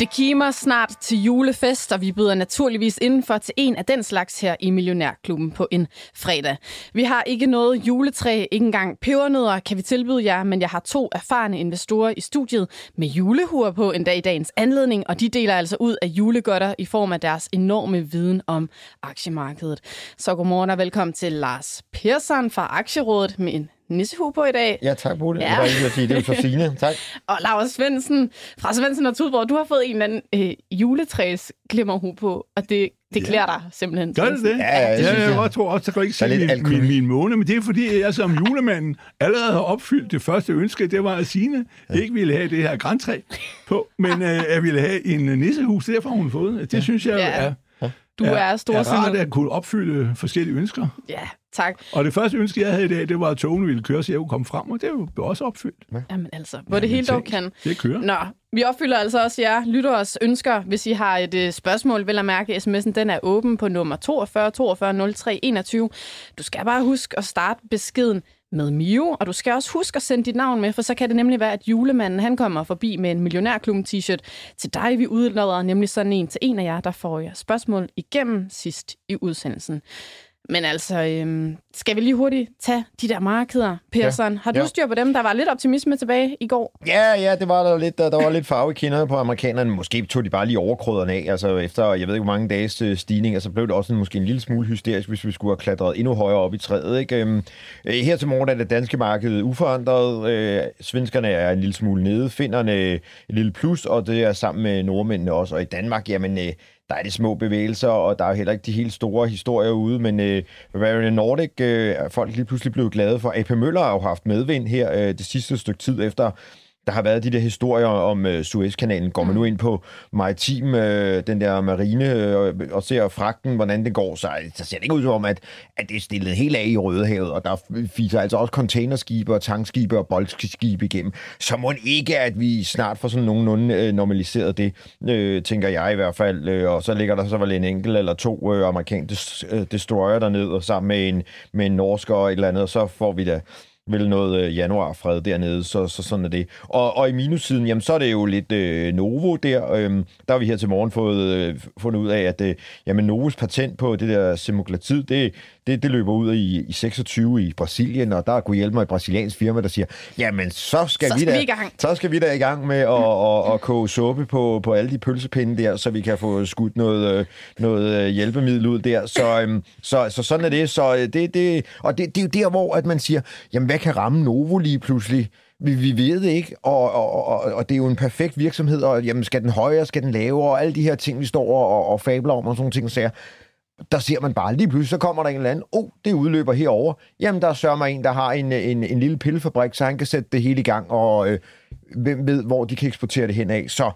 Det kimer snart til julefest, og vi byder naturligvis indenfor til en af den slags her i Millionærklubben på en fredag. Vi har ikke noget juletræ, ikke engang pebernødder kan vi tilbyde jer, men jeg har to erfarne investorer i studiet med julehuer på en dag i dagens anledning, og de deler altså ud af julegodter i form af deres enorme viden om aktiemarkedet. Så godmorgen og velkommen til Lars Persson fra Aktierådet med en nissehue på i dag. Ja, tak, Bodil. Ja. Ja. Det var ikke at sige. Det er jo så Signe. Tak. Og Lars Svendsen fra Svendsen og Tudborg, du har fået en eller anden øh, juletræs glimmerhue på, og det, det klæder dig simpelthen. Gør det det? Ja, ja, det ja, synes jeg. jeg. jeg tror også, der kan ikke se lidt min, min, min måne, men det er fordi, jeg som julemanden allerede har opfyldt det første ønske, det var at Signe ikke ville have det her græntræ på, men øh, jeg ville have en øh, nissehus, derfor har hun fået det. Det synes jeg Ja. er, Du er, er, er rart at kunne opfylde forskellige ønsker. Ja, tak. Og det første ønske, jeg havde i dag, det var, at togene ville køre, så jeg kunne komme frem, og det er jo også opfyldt. Jamen altså, hvor det hele dog kan. Det kører. Nå, vi opfylder altså også jer lytteres ønsker. Hvis I har et øh, spørgsmål, vel at mærke, sms'en den er åben på nummer 42 42 03 21. Du skal bare huske at starte beskeden med Mio, og du skal også huske at sende dit navn med, for så kan det nemlig være, at julemanden han kommer forbi med en millionærklubben t-shirt til dig. Vi udlader nemlig sådan en til en af jer, der får jer spørgsmål igennem sidst i udsendelsen. Men altså, øhm, skal vi lige hurtigt tage de der markeder, Persson? Ja. Har du Ja. styr på dem? Der var lidt optimisme tilbage i går. Ja, ja, det var der lidt. Der, der var lidt farve i kinderne på amerikanerne. Måske tog de bare lige overkrøderne af. Altså efter, jeg ved ikke, hvor mange dages øh, stigninger, så blev det også en, måske en lille smule hysterisk, hvis vi skulle have klatret endnu højere op i træet. Ikke? Øhm, øh, her til morgen er det danske marked uforandret. Øh, svenskerne er en lille smule nede. Finderne et lille plus, og det er sammen med nordmændene også. Og i Danmark, jamen... Øh, der er de små bevægelser, og der er heller ikke de helt store historier ude, men øh, Bavarian Nordic øh, er folk lige pludselig blevet glade for. AP Møller har jo haft medvind her øh, det sidste stykke tid efter der har været de der historier om øh, Suezkanalen. Går man nu ind på maritim, øh, den der marine, øh, og ser fragten, hvordan det går, så, så ser det ikke ud som om, at, at det er stillet helt af i Rødehavet, og der fiser altså også containerskibe og tankskibe og boldskibe igennem. Så må ikke, at vi snart får sådan nogenlunde øh, normaliseret det, øh, tænker jeg i hvert fald. Øh, og så ligger der så vel en enkelt eller to øh, amerikanske øh, destroyer dernede, og sammen med en, med en norsk og et eller andet, og så får vi da vel noget øh, januarfred dernede, så, så sådan er det. Og, og i minussiden, jamen så er det jo lidt øh, Novo der. Øh, der har vi her til morgen fået øh, fundet ud af, at øh, jamen Novos patent på det der semoglatid, det, det, det løber ud i, i 26 i Brasilien, og der er hjælpe mig et brasiliansk firma, der siger, jamen så skal, Så vi, skal da, vi i gang." så skal vi da i gang med at, at, at koge suppe på, på alle de pølsepinde der, så vi kan få skudt noget, øh, noget øh, hjælpemiddel ud der. Så, øhm, så, så sådan er det. Så øh, det, det, og det, det er jo der, hvor at man siger, jamen hvad kan ramme Novo lige pludselig? Vi, vi ved det ikke, og, og, og, og det er jo en perfekt virksomhed, og jamen, skal den højere, skal den lavere, og alle de her ting, vi står og, og fabler om, og sådan nogle ting, så der ser man bare lige pludselig, så kommer der en eller anden, oh, det udløber herover. Jamen, der sørger mig en, der har en, en, en lille pillefabrik, så han kan sætte det hele i gang, og øh, hvem ved, hvor de kan eksportere det hen af. Så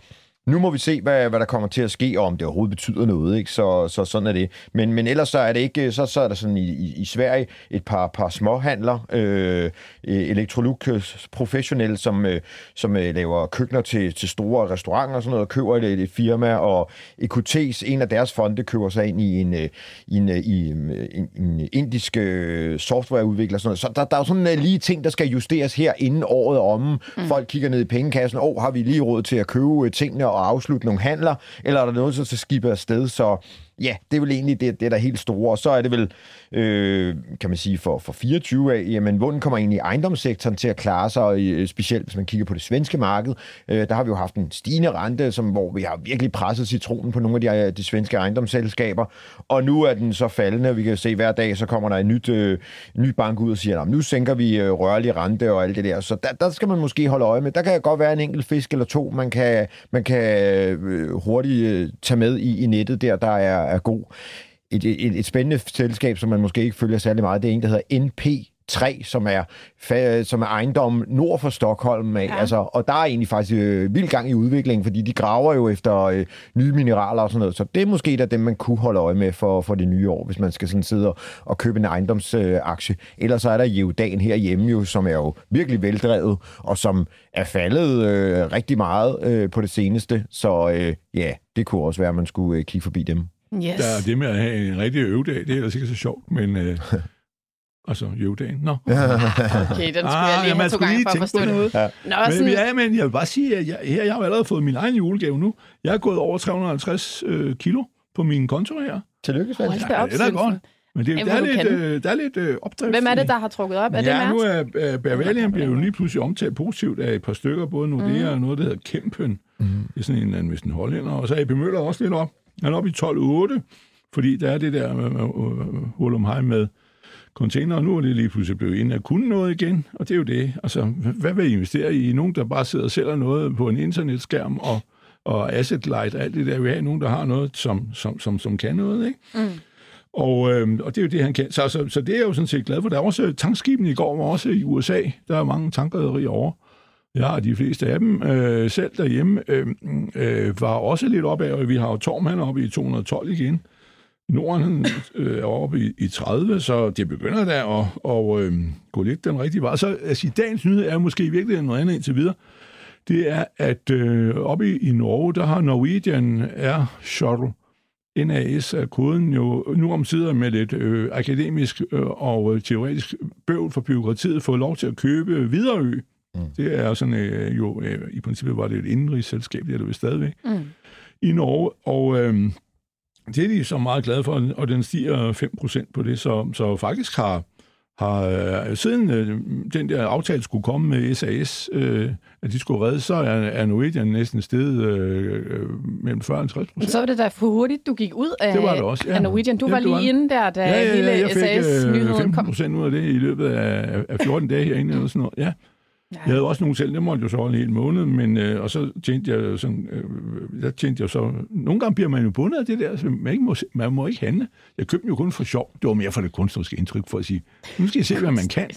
nu må vi se, hvad, hvad der kommer til at ske, og om det overhovedet betyder noget. Ikke? Så, så sådan er det. Men, men ellers så er det ikke, så, så er der sådan i, i, i Sverige et par, par småhandler, øh, Electrolux professionelle, som, øh, som øh, laver køkkener til, til store restauranter og sådan noget, og køber et, et firma, og EQT's, en af deres fonde, køber sig ind i en, øh, i en, øh, i en, en, en indisk øh, softwareudvikler. Sådan noget. Så der, der er jo sådan øh, lige ting, der skal justeres her inden året omme. Mm. Folk kigger ned i pengekassen, og oh, har vi lige råd til at købe øh, tingene og afslutte nogle handler, eller er der noget, så skal skibbe afsted, så ja, det er vel egentlig det, det der er helt store. Og så er det vel, øh, kan man sige, for, for 24 af, jamen, hvordan kommer egentlig ejendomssektoren til at klare sig, øh, specielt hvis man kigger på det svenske marked. Øh, der har vi jo haft en stigende rente, som, hvor vi har virkelig presset citronen på nogle af de, øh, de svenske ejendomsselskaber, og nu er den så faldende. Vi kan se hver dag, så kommer der en nyt, øh, ny bank ud og siger, at nu sænker vi øh, rørlig rente og alt det der. Så der, der skal man måske holde øje med. Der kan godt være en enkelt fisk eller to, man kan, man kan øh, hurtigt øh, tage med i, i nettet der, der er, er god. Et, et, et spændende selskab, som man måske ikke følger særlig meget, det er en, der hedder NP tre, som er, som er ejendom nord for Stockholm. Af. Ja. Altså, og der er egentlig faktisk øh, vild gang i udviklingen, fordi de graver jo efter øh, nye mineraler og sådan noget. Så det er måske da dem, man kunne holde øje med for, for det nye år, hvis man skal sådan sidde og, og købe en ejendomsaktie. Øh, Ellers så er der Jehudan herhjemme jo, som er jo virkelig veldrevet, og som er faldet øh, rigtig meget øh, på det seneste. Så øh, ja, det kunne også være, at man skulle øh, kigge forbi dem. Yes. Der er det med at have en rigtig øvedag, det er ellers ikke så sjovt, men... Øh, altså, øvedagen. Nå. Okay, den skulle Ah, jeg lige ja, have to skulle gange lige for at forstå det. noget. Ja. Nå, Men, sådan, ja, men jeg vil bare sige, at jeg, her, jeg har allerede fået min egen julegave nu. Jeg er gået over 350 øh, kilo på min konto her. Tillykke, Svend. Da op, det er da godt. Men det, Ej, der, er lidt, øh, der er lidt øh, opdrift. Hvem er det, der har trukket op? Er det ja, nu Mærsk? er uh, Bavarian bliver jo lige pludselig omtalt positivt af et par stykker, både Nordea Mm. og noget, der hedder Kempen. Mm. Det er sådan en eller anden, hvis en hollænder. Og så er AP Møller også lidt op. Han er oppe i 12,8, fordi der er det der hul om hej med container, og nu er det lige pludselig blevet ind at kunne noget igen, og det er jo det. Altså, hvad vil I investere i? Nogen, der bare sidder og sælger noget på en internetskærm, og, og asset light, alt det der, vil have nogen, der har noget, som, som, som, som kan noget, ikke? Mm. Og, øh, og det er jo det, han kan. Så, så, så det er jeg jo sådan set glad for. Der er også tankskibene i går, var også i USA. Der er mange tankrederier over. Ja, de fleste af dem øh, selv derhjemme. Øh, øh, var også lidt opad, og vi har jo Torm, han er oppe i 212 igen. Norden han, øh, er oppe i, i 30, så det begynder der at og, øh, gå lidt den rigtige vej. Så altså, dagens nyhed er måske i virkeligheden noget andet indtil videre. Det er, at øh, oppe i, i Norge, der har Norwegian Air Shuttle NAS er koden jo nu om sider med lidt øh, akademisk øh, og øh, teoretisk bøvl for byråkratiet fået lov til at købe Viderø. Mm. Det er sådan øh, jo, øh, i princippet var det et indrigsselskab, det er det jo stadigvæk, Mm. i Norge, og øh, det er de så meget glade for, og den stiger 5% på det, så, så faktisk har har øh, siden øh, den der aftale skulle komme med SAS, øh, at de skulle redde, så er, er Norwegian næsten steget øh, øh, mellem 40 og 50 procent. Så var det da for hurtigt, du gik ud af, Det var det også, ja. af Norwegian. Du Ja, var det var lige det. inde der, da Ja, ja, ja, hele jeg fik øh, SAS-nyheden 15 kom. procent ud af det i løbet af, af 14 dage herinde, eller sådan noget. Ja. Jeg havde også nogle selv, det måtte jeg så holde en hel måned, men, øh, og så tjente jeg sådan, øh, der tjente jeg så, nogle gange bliver man jo bundet af det der, så man, ikke må, man må ikke handle. Jeg købte den jo kun for sjov, det var mere for det kunstneriske indtryk, for at sige, nu skal jeg se, hvad man kan.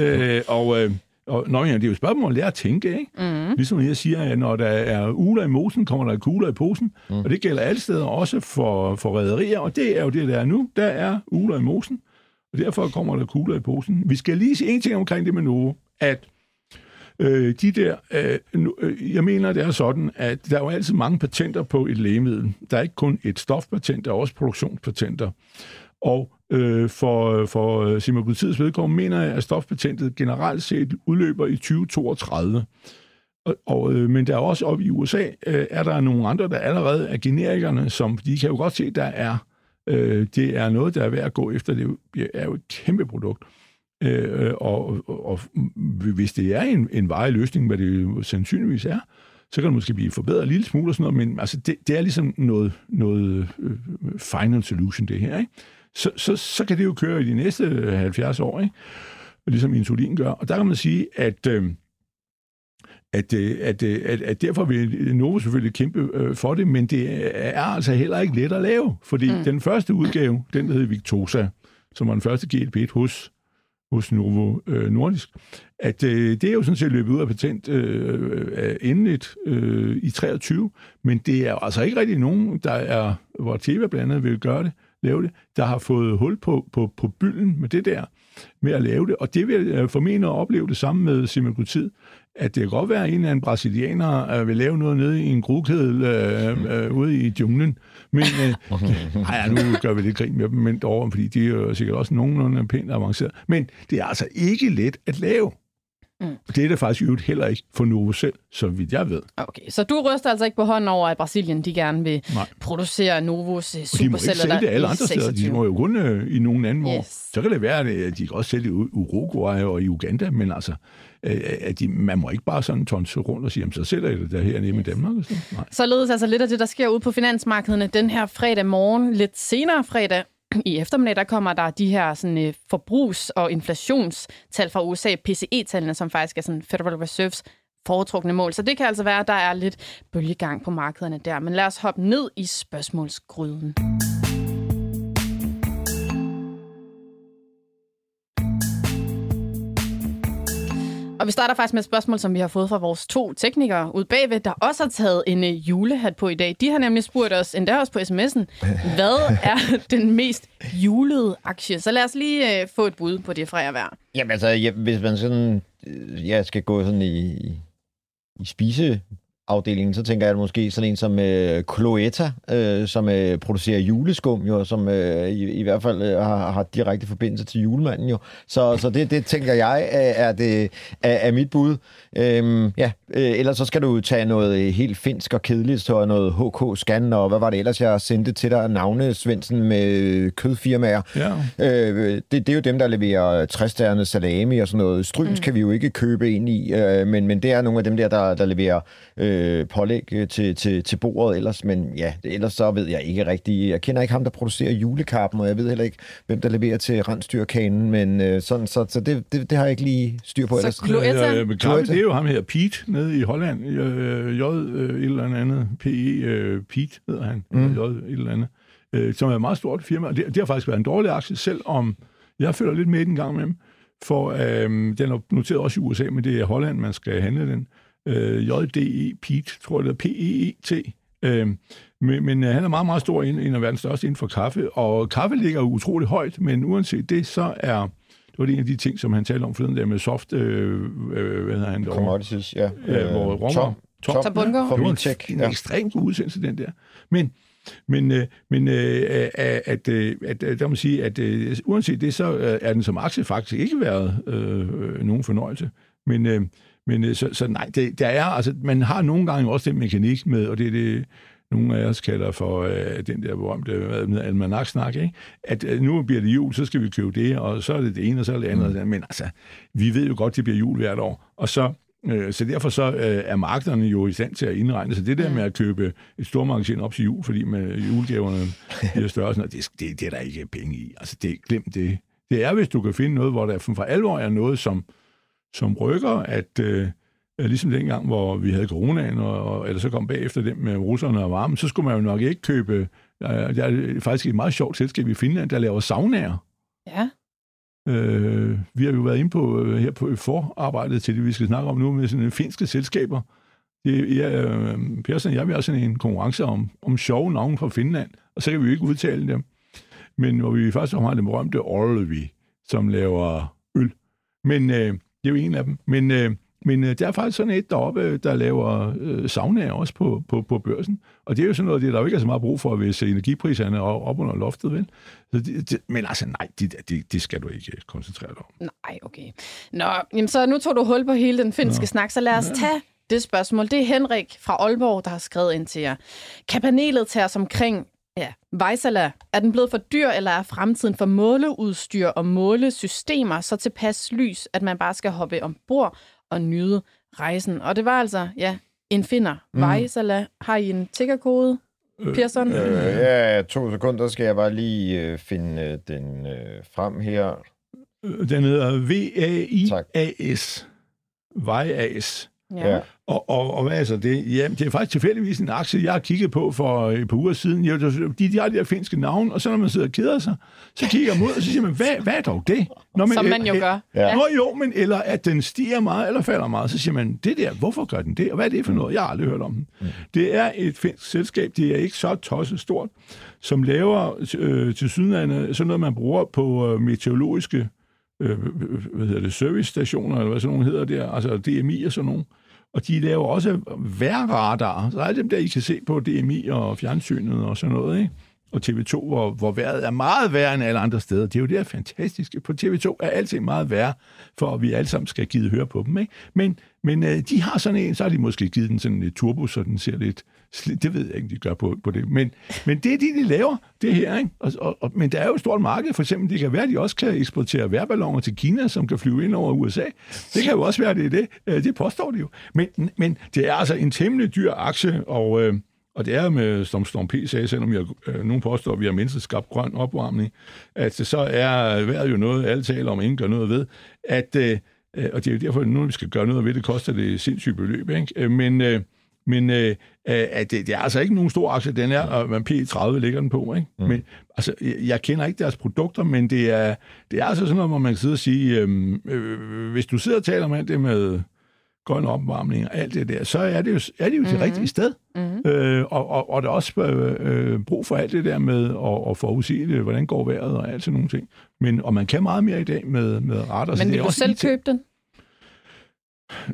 Øh, og, øh, og nå, ja, det er jo et spørgsmål om at lære at tænke, ikke? Mm. Ligesom jeg siger, at når der er uler i mosen, kommer der kugler i posen, mm. og det gælder alle steder, også for, for rædderier, og det er jo det, der er nu. Der er uler i mosen, og derfor kommer der kugler i posen. Vi skal lige sige en ting omkring det med Novo, at øh, de der, øh, nu, øh, jeg mener, det er sådan, at der er jo altid mange patenter på et lægemiddel. Der er ikke kun et stofpatent, der er også produktionspatenter. Og øh, for, for øh, semaglutids vedkommende mener jeg, at stofpatentet generelt set udløber i 2032. Og, og, øh, men der er også op i USA, øh, er der nogle andre, der allerede er generikerne, som de kan jo godt se, der er øh, det er noget, der er værd at gå efter. Det er jo et kæmpe produkt. Øh, og, og, og hvis det er en, en varig løsning, hvad det jo sandsynligvis er, så kan det måske blive forbedret en lille smule og sådan noget, men altså, det, det er ligesom noget, noget øh, final solution, det her. Ikke? Så, så, så kan det jo køre i de næste 70 år, ikke? ligesom insulin gør. Og der kan man sige, at... Øh, at, øh, at, øh, at, at derfor vil Novo selvfølgelig kæmpe øh, for det, men det er altså heller ikke let at lave, fordi mm. den første udgave, den der hed Victosa, som var den første GLP-1 hos, hos Novo øh, Nordisk, at øh, det er jo sådan set løbet ud af patent øh, øh endeligt øh, i 23, men det er altså ikke rigtig nogen, der er, hvor Teva blandt andet vil gøre det, lave det, der har fået hul på, på, på bylden med det der, med at lave det, og det vil jeg formentlig opleve det samme med semaglutid, at det kan godt være, at en eller anden brasilianer øh, vil lave noget nede i en grugkedel øh, øh, ude i junglen, men øh, ej, nu gør vi lidt grin med dem men over, fordi de er jo sikkert også nogenlunde pænt avanceret. Men det er altså ikke let at lave. Mm. Det er det faktisk jo heller ikke for Novo selv, så vidt jeg ved. Okay, så du ryster altså ikke på hånden over, at Brasilien de gerne vil Nej. producere Novos uh, Og de må ikke superceller sælge det alle andre steder. De 26. må jo kun øh, i nogen anden. Yes. Så kan det være, at de kan også sælge i Uruguay og i Uganda, men altså, øh, at de, man må ikke bare sådan tonse rundt og sige, så sælger jeg det der hernede yes. i Danmark. og sådan. Nej. Således altså lidt af det, der sker ude på finansmarkederne den her fredag morgen. Lidt senere fredag i eftermiddag, der kommer der de her sådan, øh, forbrugs- og inflationstal fra USA, PCE-tallene, som faktisk er sådan Federal Reserves foretrukne mål. Så det kan altså være, at der er lidt bølgegang på markederne der. Men lad os hoppe ned i spørgsmålsgryden. Og vi starter faktisk med et spørgsmål, som vi har fået fra vores to teknikere ud bagved, der også har taget en øh, julehat på i dag. De har nemlig spurgt os, endda også på sms'en, hvad er den mest julede aktie? Så lad os lige øh, få et bud på det fra jer hver. Jamen altså, ja, hvis man sådan, øh, ja, skal gå sådan i, i spise afdelingen, så tænker jeg måske sådan en som øh, Cloetta, øh, som øh, producerer juleskum, jo, som øh, i, i hvert fald øh, har, har direkte forbindelse til julemanden. Jo. Så, så det, det tænker jeg er, det, er, er mit bud. Øhm, ja, øh, ellers så skal du tage noget helt finsk og kedeligt, så noget HK-scan, og hvad var det ellers, jeg sendte til dig, navne Svendsen med kødfirmaer. Ja. Øh, det, det er jo dem, der leverer 60 salami og sådan noget. Stryns mm. kan vi jo ikke købe ind i, øh, men, men det er nogle af dem der, der, der leverer øh, pålæg øh, til, til, til bordet ellers. Men ja, ellers så ved jeg ikke rigtigt. Jeg kender ikke ham, der producerer julekappen, og jeg ved heller ikke, hvem der leverer til rensdyrkanen, men øh, sådan, så, så det, det, det har jeg ikke lige styr på Så ellers. Ja, ja, men Cloetta, det er jo ham her, Pete, nede i Holland. Øh, J, øh, et eller andet. P.E. Øh, Pete hedder han. Mm. J, et eller andet. Øh, som er et meget stort firma. Og det, det har faktisk været en dårlig aktie, selvom jeg følger lidt med i den gang med dem. For øh, den er noteret også i USA, men det er Holland, man skal handle den. Øh, JDE Pete, tror jeg det er P-E-E-T. Øh, men, men øh, han er meget, meget stor, en, en af verdens største inden for kaffe, og kaffe ligger utrolig højt, men uanset det, så er det var det en af de ting, som han talte om forleden der med soft, øh, øh, hvad hedder han? Commodities, ja. Ja, hvor Øh, Romer- Tom, Tom- Tom Bundgaard? For Det var en, en Ja. ekstremt god udsendelse, den der. Men, men, øh, men øh, at, at, øh, at, der må sige, at øh, uanset det, så øh, er den som aktie faktisk ikke været øh, øh, nogen fornøjelse. Men, øh, men øh, så, så nej, det, der er, altså, man har nogle gange også den mekanik med, og det er det, nogle af os kalder for øh, den der berømte med almanaksnak, ikke? at øh, nu bliver det jul, så skal vi købe det, og så er det det ene, og så er det andet. Mm. Men altså, vi ved jo godt, det bliver jul hvert år. Og så Øh, Så derfor så øh, er markederne jo i stand til at indregne. Så det der med at købe et stormagasin op til jul, fordi med julegaverne bliver større, sådan det, det, det er der ikke penge i. Altså, det, glem det. Det er, hvis du kan finde noget, hvor der for alvor er noget, som, som rykker, at øh, ligesom dengang, hvor vi havde coronaen, og, og, eller så kom bagefter dem med russerne og varmen, så skulle man jo nok ikke købe... Øh, der er faktisk et meget sjovt selskab i Finland, der laver saunaer. Ja. Øh, vi har jo været inde på øh, her på forarbejdet til det, vi skal snakke om nu, med sådan finske selskaber. Det, ja, øh, Persson og jeg vil have sådan en konkurrence om, om sjove navne fra Finland, og så kan vi jo ikke udtale dem. Men hvor vi faktisk har den berømte Orlevi, som laver øl. Men øh, det er jo en af dem. Men, øh, men øh, der er faktisk sådan et deroppe, der laver øh, saunaer også på, på, på børsen. Og det er jo sådan noget, det er der jo ikke er så meget brug for, hvis energipriserne er op under loftet, vel? Så det, det, men altså nej, det, det, det skal du ikke koncentrere dig om. Nej, okay. Nå, jamen så nu tog du hul på hele den finske Nå. snak, så lad os tage det spørgsmål. Det er Henrik fra Aalborg, der har skrevet ind til jer. Kan panelet tage os omkring ja, Vejsala? Er den blevet for dyr, eller er fremtiden for måleudstyr og målesystemer så tilpas lys, at man bare skal hoppe ombord og nyde rejsen? Og det var altså, ja, en finder. Mm. Vejsala, har I en tiggerkode? Pearson? Øh, ja, to sekunder skal jeg bare lige øh, finde øh, den øh, frem her. Øh, Den hedder VAIAS. VAIAS. Ja. Og, og, og hvad er så det? Jamen, det er faktisk tilfældigvis en aktie, jeg har kigget på for et par uger siden. Jeg, de, de har de her finske navn, og så når man sidder og keder sig, så kigger man ud, og så siger man, hvad, hvad er dog det? Når Som man jo øh, gør. Ja. Nå jo, men eller at den stiger meget eller falder meget, så siger man, det der, hvorfor gør den det? Og hvad er det for noget? Jeg har aldrig hørt om den. Mm. Det er et finsk selskab, det er ikke så tosset stort, som laver øh, til sydlandet sådan noget, man bruger på øh, meteorologiske Øh, øh, hvad hedder det, servicestationer, eller hvad sådan nogle hedder der, altså DMI og sådan nogle. Og de laver også vejrradar. Så er dem der, I kan se på DMI og fjernsynet og sådan noget, ikke? Og TV2, hvor, hvor vejret er meget værre end alle andre steder. Det er jo det her fantastiske. På TV2 er alting meget værre, for at vi alle sammen skal give høre på dem. Ikke? Men, men øh, de har sådan en, så har de måske givet den sådan lidt turbo, så den ser lidt... Det ved jeg ikke, de gør på, på det. Men, men det er det, de laver, det her. Ikke? Og, og, og, men der er jo et stort marked. For eksempel, det kan være, at de også kan eksportere værballoner til Kina, som kan flyve ind over USA. Det kan jo også være, det er det. Øh, det påstår de jo. Men, men det er altså en temmelig dyr aktie, og... Øh, og det er med, som Storm P. sagde, selvom jeg, øh, nogen påstår, at vi har menneskeskabt grøn opvarmning, at så er vejret jo noget, alle taler om, ingen gør noget ved, at, øh, øh og det er jo derfor, at nu vi skal gøre noget ved det, koster det sindssygt beløb, ikke? Øh, men, øh, Men øh, at det, det er altså ikke nogen stor aktie, den er, og man P30 ligger den på. Ikke? Mm. Men, altså, jeg, jeg kender ikke deres produkter, men det er, det er altså sådan noget, hvor man kan sidde og sige, øh, øh, hvis du sidder og taler med det med grøn opvarmning og alt det der, så er det jo, er det jo til mm-hmm. rigtige sted. Mm-hmm. Øh, og, og, og der er også øh, øh, brug for alt det der med at, at forudsige det, hvordan går vejret og alt sådan nogle ting. Men, og man kan meget mere i dag med, med radar. Men vil du selv købe den?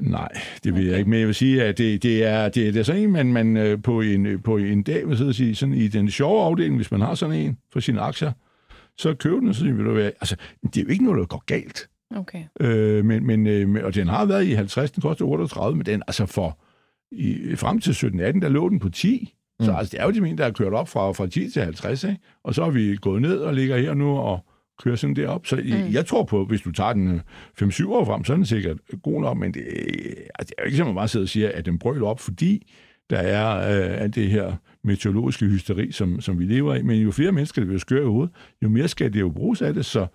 Nej, det vil okay. jeg ikke, men jeg vil sige, at det, det, er, det, det er sådan en, man, man øh, på, en, på en dag vil sidde og sige, sådan i den sjove afdeling, hvis man har sådan en for sine aktier, så køb den, og så vil du være... Altså, det er jo ikke noget, der går galt. Okay. Øh, men, men, øh, og den har været i 50, den koster 38, men den, altså for i, frem til 17-18, der lå den på 10. Mm. Så altså, det er jo de mine, der har kørt op fra, fra 10 til 50, ikke? og så har vi gået ned og ligger her nu og kører sådan derop. Så mm. jeg tror på, hvis du tager den 5-7 år frem, så er den sikkert god nok, men det, altså, det er jo ikke så, man bare sidder og siger, at den brøler op, fordi der er øh, alt det her meteorologiske hysteri, som, som vi lever i. Men jo flere mennesker, der vil skøre i hovedet, jo mere skal det jo bruges af det, så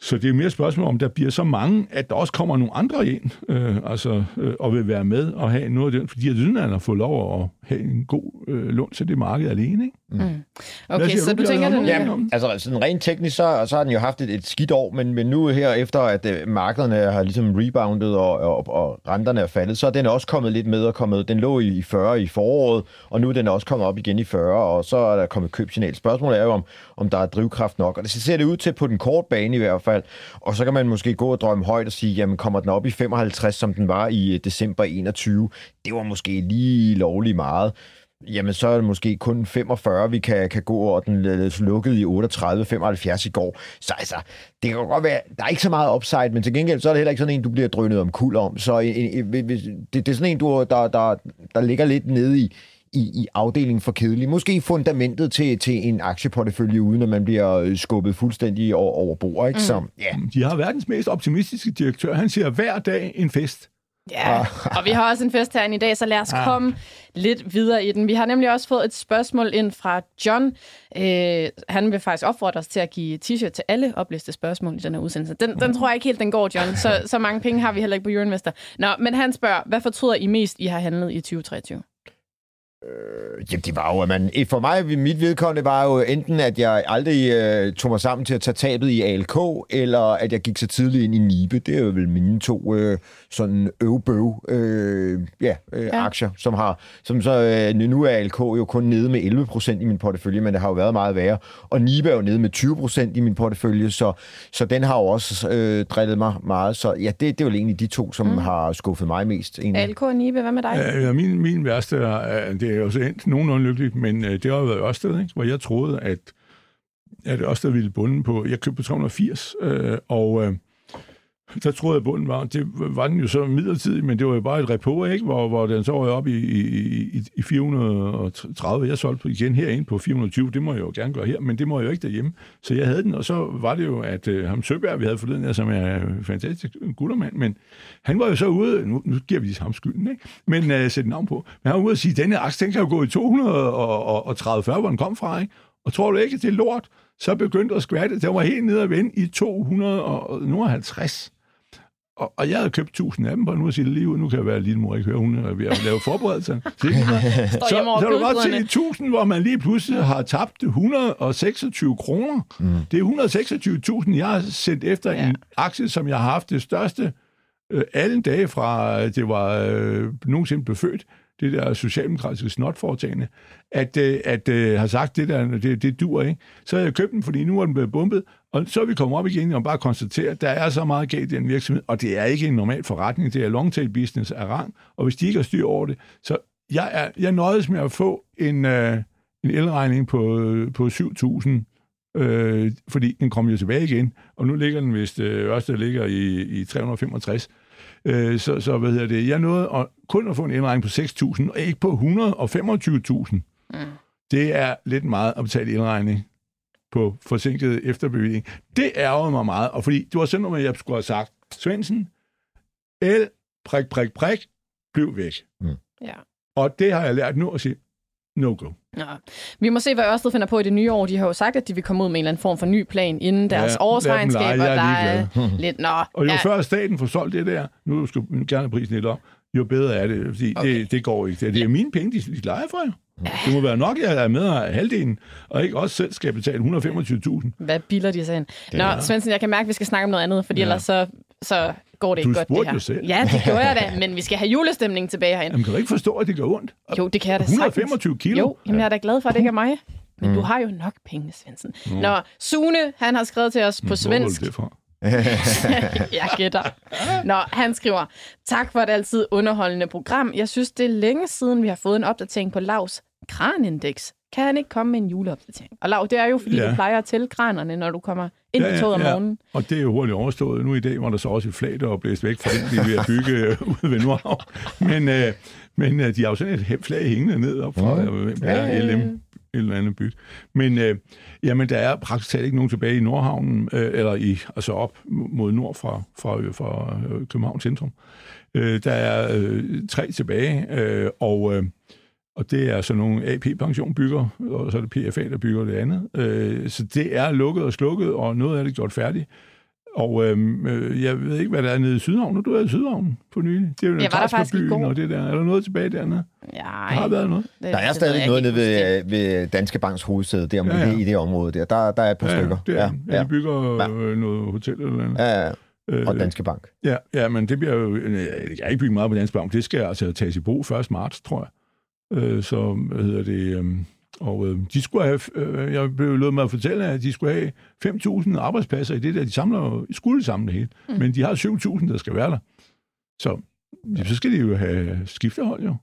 så det er mere et spørgsmål om, der bliver så mange, at der også kommer nogle andre ind, øh, altså, øh, og vil være med og have noget af den, fordi jeg synes, at har fået lov at have en god øh, lån til det marked alene. Ikke? Mm. Okay, så du, du tænker, den... Ja, altså sådan rent teknisk, så, så har den jo haft et, et skidt år, men, men nu her efter, at øh, markederne har ligesom reboundet, og, og, og renterne er faldet, så er den også kommet lidt med og kommet, den lå i 40 i foråret, og nu er den også kommet op igen i 40, og så er der kommet købsignal. Spørgsmålet er jo, om, om der er drivkraft nok, og det ser det ud til på den korte bane i hvert fald, og så kan man måske gå og drømme højt og sige, jamen kommer den op i 55, som den var i øh, december 21, det var måske lige lovlig meget jamen så er det måske kun 45, vi kan, kan gå, og den lukkede i 38-75 i går. Så altså, det kan godt være, der er ikke så meget upside, men til gengæld så er det heller ikke sådan en, du bliver drønet om kul om. Så det, det er sådan en, du, der, der, der ligger lidt nede i, i, i afdelingen for kedelig. Måske fundamentet til, til en aktieportefølje, uden at man bliver skubbet fuldstændig over, over bord. Ikke? Mm. Så, ja. De har verdens mest optimistiske direktør. Han siger hver dag en fest. Ja, og vi har også en fest herinde i dag, så lad os komme lidt videre i den. Vi har nemlig også fået et spørgsmål ind fra John. Øh, han vil faktisk opfordre os til at give t-shirt til alle opliste spørgsmål i den her udsendelse. Den, den tror jeg ikke helt, den går, John. Så, så mange penge har vi heller ikke på Euroinvestor. Nå, men han spørger, hvad fortryder I mest, I har handlet i 2023? Øh, jamen, det var jo, at man, for mig, mit vedkommende var jo enten, at jeg aldrig øh, tog mig sammen til at tage tabet i ALK, eller at jeg gik så tidligt ind i Nibe. Det er jo vel mine to øh, sådan øvbøv øh, ja, øh, ja. aktier, som har, som så, øh, nu er ALK jo kun nede med 11 procent i min portefølje, men det har jo været meget værre. Og Nibe er jo nede med 20 procent i min portefølje, så, så den har jo også øh, drillet mig meget. Så ja, det, det er jo egentlig de to, som mm. har skuffet mig mest. Egentlig. ALK og Nibe, hvad med dig? Ja, min, min værste er, det Øh, er jo så endt nogenlunde lykkeligt, men øh, det har jo været Ørsted, ikke? hvor jeg troede, at, at Ørsted ville bunde på... Jeg købte på 380, øh, og... Øh, der troede jeg, bunden var. Det var den jo så midlertidig, men det var jo bare et repo, ikke? Hvor, hvor den så var op i, i, i 430. Jeg solgte igen herinde på 420. Det må jeg jo gerne gøre her, men det må jeg jo ikke derhjemme. Så jeg havde den, og så var det jo, at uh, ham Søberg, vi havde forleden her, som er en fantastisk guttermand, men han var jo så ude, nu, nu giver vi lige ham skylden, ikke? Men øh, uh, sætte navn på. Men han var ude og sige, denne aktie, den kan jo gå i 230-40, hvor den kom fra, ikke? Og tror du ikke, det er lort? Så begyndte at skvatte. Den var helt nede at vende i 250. Og, og jeg havde købt tusind af dem, på nu at sige liv, nu kan jeg være lille mor, ikke høre, hun er ved at lave forberedelser. så, så, så du godt se 1000, hvor man lige pludselig har tabt 126 kroner. Mm. Det er 126.000, jeg har sendt efter ja. en aktie, som jeg har haft det største øh, alle dage fra, det var øh, nogensinde blev født det der socialdemokratiske snotforetagende, at, øh, at øh, har sagt, det der, det, det dur ikke. Så har jeg købt den, fordi nu er den blevet bumpet, og så er vi kommet op igen og bare konstatere, at der er så meget galt i den virksomhed, og det er ikke en normal forretning, det er long tail business af rang, og hvis de ikke har styr over det, så jeg, er, jeg nøjes med at få en, øh, en elregning på, på 7.000, øh, fordi den kommer jo tilbage igen, og nu ligger den, hvis øh, ligger i, i 365, Øh, så, så hvad hedder det? Jeg nåede at, kun at få en indregning på 6.000, og ikke på 125.000. Mm. Det er lidt meget at betale indregning på forsinket efterbevilling. Det ærger mig meget, og fordi det var sådan noget, jeg skulle have sagt, Svendsen, el, prik, prik, prik, bliv væk. Mm. Ja. Og det har jeg lært nu at sige, no-go. Ja. Vi må se, hvad Ørsted finder på i det nye år. De har jo sagt, at de vil komme ud med en eller anden form for ny plan inden deres ja, årsregnskab, og der er lidt... Nå, og jo ja. før staten får solgt det der, nu skal gerne prisen lidt op, jo bedre er det. Fordi okay. det, det går ikke. Det, er mine penge, de, de leger for jer. Det må være nok, at jeg er med af halvdelen, og ikke også selv skal betale 125.000. Hvad bilder de sig ind? Nå, Svendsen, jeg kan mærke, at vi skal snakke om noget andet, fordi ja. ellers så, så går det Du ikke godt, det her. jo selv. Ja, det gjorde jeg da, men vi skal have julestemningen tilbage herinde. Jamen, kan du ikke forstå, at det gør ondt? Jo, det kan jeg da sagtens. 125 kilo? Jo, jamen, jeg er da glad for, at det ikke er mig. Men du har jo nok penge, Svendsen. Nå, Sune, han har skrevet til os på Hvor svensk. var det fra? jeg gætter. Nå, han skriver, tak for et altid underholdende program. Jeg synes, det er længe siden, vi har fået en opdatering på Lavs kranindeks. Kan han ikke komme med en juleopdatering? Og Lav, det er jo, fordi Ja. du plejer at tælle kranerne, når du kommer ind i toget om morgenen. Og det er jo hurtigt overstået. Nu i dag var der så også et flag, der var blæst væk fra den, de ved at bygge øh, ude ved Nordhavn. Men, øh, men øh, de har jo sådan et flag hængende ned op fra Mm. mm. ja, LM, et eller andet byg. Men øh, jamen, der er praktisk talt ikke nogen tilbage i Nordhavnen, øh, eller i, altså op mod nord fra, fra, øh, fra øh, København Centrum. Øh, der er øh, tre tilbage, øh, og... Øh, og det er så nogle AP-pension bygger, og så er det PFA, der bygger det andet. Øh, så det er lukket og slukket, og noget af det gjort færdigt. Og øhm, øh, jeg ved ikke, hvad der er nede i Sydhavn. Nu du er i Sydhavn for nylig. Det er jo Jeg var der faktisk i byen går. og det der. Er der noget tilbage dernede? Ja, Der har været noget. det, Der er stadig noget nede ved, ved Danske Banks hovedsæde, der Ja, ja, ja. ja. i det område der. Der, der er et par stykker. det er, ja, ja. ja. de bygger Ja. øh, noget hotel eller andet. ja, ja. Øh, Og Danske Bank. Ja, ja, men det bliver jo... øh, Jeg har ikke bygget meget på Dansk Bank. Det skal altså tages i brug 1. marts, tror jeg. Øh, så, hvad hedder det... Øh, og øh, de skulle have... Øh, jeg blev løbet med at fortælle, at de skulle have 5.000 arbejdspladser i det der. De samler skulle samle det hele. Mm. Men de har 7.000, der skal være der. Så, ja, så skal de jo have skiftehold, jo.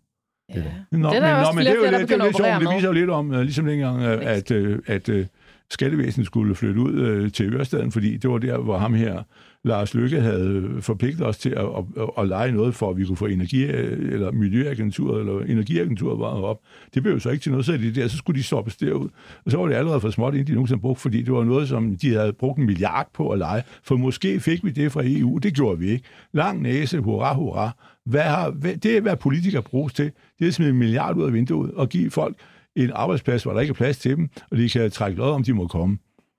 Ja. Nå, Det er der også flere det er og flere, det er jo lidt at operere sjovt. Det med. viser jo lidt om, øh, ligesom dengang, øh, at, øh, at øh, skattevæsenet skulle flytte ud øh, til Ørestaden, fordi det var der, hvor ham her, Lars Lykke, havde forpligtet os til at, at, at, at lege noget, for at vi kunne få energi, eller miljøagenturet, eller energiagenturet varet op. Det blev jo så ikke til noget, så de der, så skulle de stoppes derud. Og så var det allerede for småt, inden de nogensinde brugte, fordi det var noget, som de havde brugt en milliard på at lege. For måske fik vi det fra EU, det gjorde vi ikke. Lang næse, hurra, hurra. Hvad har, hvad, det er, hvad politikere bruges til. Det er at smide en milliard ud af vinduet og give folk en arbejdsplads, hvor der ikke er plads til dem, og de kan trække lod om, de må komme.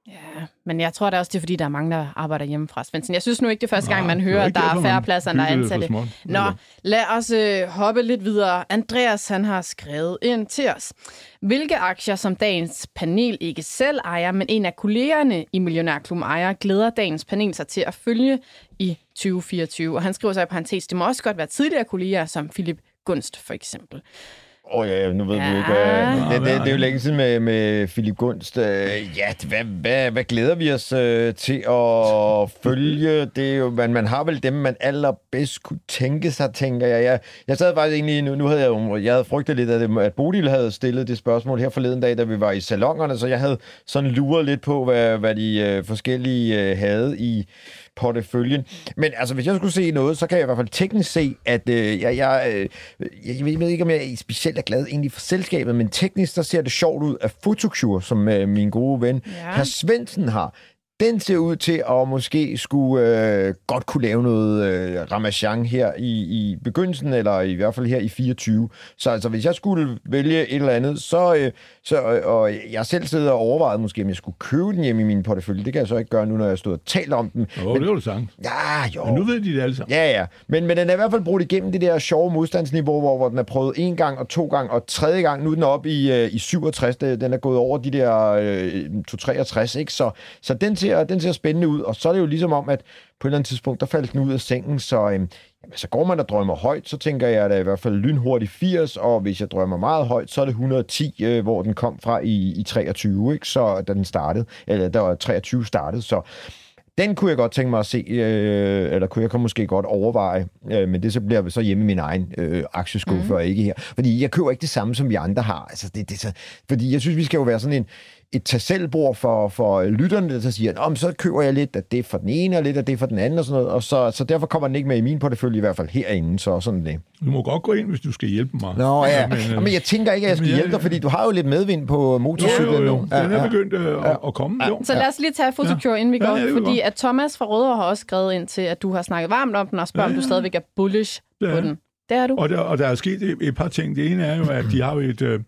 Ja, men jeg tror da også, det er, fordi der er mange, der arbejder hjemmefra. Svendsen, jeg synes nu ikke, det er første gang, Nej, man det er hører, at der er færre man pladser, end der er ansatte. Nå, lad os øh, hoppe lidt videre. Andreas, han har skrevet ind til os. Hvilke aktier, som dagens panel ikke selv ejer, men en af kollegerne i Millionærklubben ejer, glæder dagens panel sig til at følge i 2024. Og han skriver så i parentes, det må også godt være tidligere kolleger, som Philip Gunst for eksempel. Åh oh, ja, nu ved Ja. du ikke. Nå, Det, det, er det er jo længe siden med, med Philip Gunst. Øh, ja, det- hvad, hvad, hvad glæder vi os øh, til at følge? Det er jo, man, man har vel dem, man allerbedst kunne tænke sig, tænker jeg. Jeg, jeg sad faktisk egentlig... Nu, nu havde jeg jo... Jeg havde frygtet lidt, at, det, at Bodil havde stillet det spørgsmål her forleden dag, da vi var i salongerne, så jeg havde sådan luret lidt på, hvad, hvad de øh, forskellige øh, havde i porteføljen. Men altså, hvis jeg skulle se noget, så kan jeg i hvert fald teknisk se, at øh, jeg, jeg, øh, jeg, jeg ved ikke, om jeg specielt er glad egentlig for selskabet, men teknisk, så ser det sjovt ud, at Photocure, som øh, min gode ven, ja. herr Svendsen har, den ser ud til at måske skulle øh, godt kunne lave noget øh, ramachan her i, i begyndelsen, eller i hvert fald her i 24. Så altså, hvis jeg skulle vælge et eller andet, så, øh, så øh, og jeg selv sidder og overvejet måske, om jeg skulle købe den hjemme i min portefølje. Det kan jeg så ikke gøre nu, når jeg stod og talt om den. Åh, det var du sagt. Ja, jo. Men nu ved de det alle sammen. Ja, ja. Men, men den er i hvert fald brugt igennem det der sjove modstandsniveau, hvor, hvor den er prøvet en gang og to gange og tredje gang. Nu er den oppe i, øh, i 67. Det- Den er gået over de der øh, 263, ikke? Så, så den, ser, den ser spændende ud. Og så er det jo ligesom om, at på et eller andet tidspunkt, der faldt den ud af sengen. Så, øh, jamen, så går man og drømmer højt, så tænker jeg, er i hvert fald lynhurtigt 80. Og hvis jeg drømmer meget højt, så er det 110, øh, hvor den kom fra i, i 23, ikke? Så da den startede, eller der var 23 startede. Så den kunne jeg godt tænke mig at se, øh, eller kunne jeg måske godt overveje, øh, men det så bliver så hjemme i min egen øh, aktieskuffe, mm. og ikke her. Fordi jeg køber ikke det samme, som vi andre har. Altså, det, det, så, fordi jeg synes, vi skal jo være sådan en, et tasselbord for, for lytterne, der så siger, Nå, men så køber jeg lidt af det for den ene, og lidt af det for den anden, og sådan noget. Og så, så derfor kommer den ikke med i min portefølje, i hvert fald herinde, så sådan det. Du må godt gå ind, hvis du skal hjælpe mig. Nå ja, men, men, øh, men jeg tænker ikke, at jeg skal hjælpe dig, fordi du har jo lidt medvind på motorcyklen jo, jo. nu. Den er begyndt øh, at, at komme. Jo. Så lad os lige tage Photocure, ja. inden vi Ja, går, ja, vil fordi at Thomas fra Rødovre har også skrevet ind til, at du har snakket varmt om den, og spørger, Ja, om du ja. stadigvæk er bullish er på den. Det er du. Og der, og der er sket et, et par ting. Det ene er jo, at de har jo et, øh,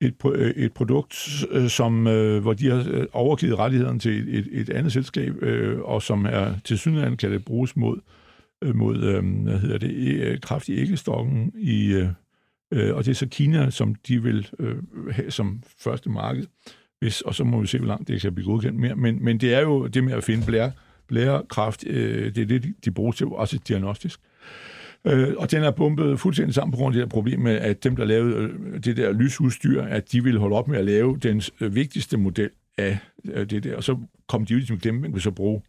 et, øh, et produkt, øh, som, øh, hvor de har øh, overgivet rettigheden til et, et, andet selskab, øh, og som er til synligheden kan det bruges mod mod øh, hvad hedder det, kraft i æggestokken i, øh, og det er så Kina, som de vil øh, have som første marked. Hvis, og så må vi se, hvor langt det kan blive godkendt mere. Men, men det er jo det med at finde blære, blærekræft, øh, det er det, de bruger til, også diagnostisk. Øh, og den er bumpet fuldstændig sammen på grund af det her problem med, at dem, der lavede øh, det der lysudstyr, at de ville holde op med at lave den øh, vigtigste model af øh, det der, og så kom de jo ligesom dem, man kunne så bruge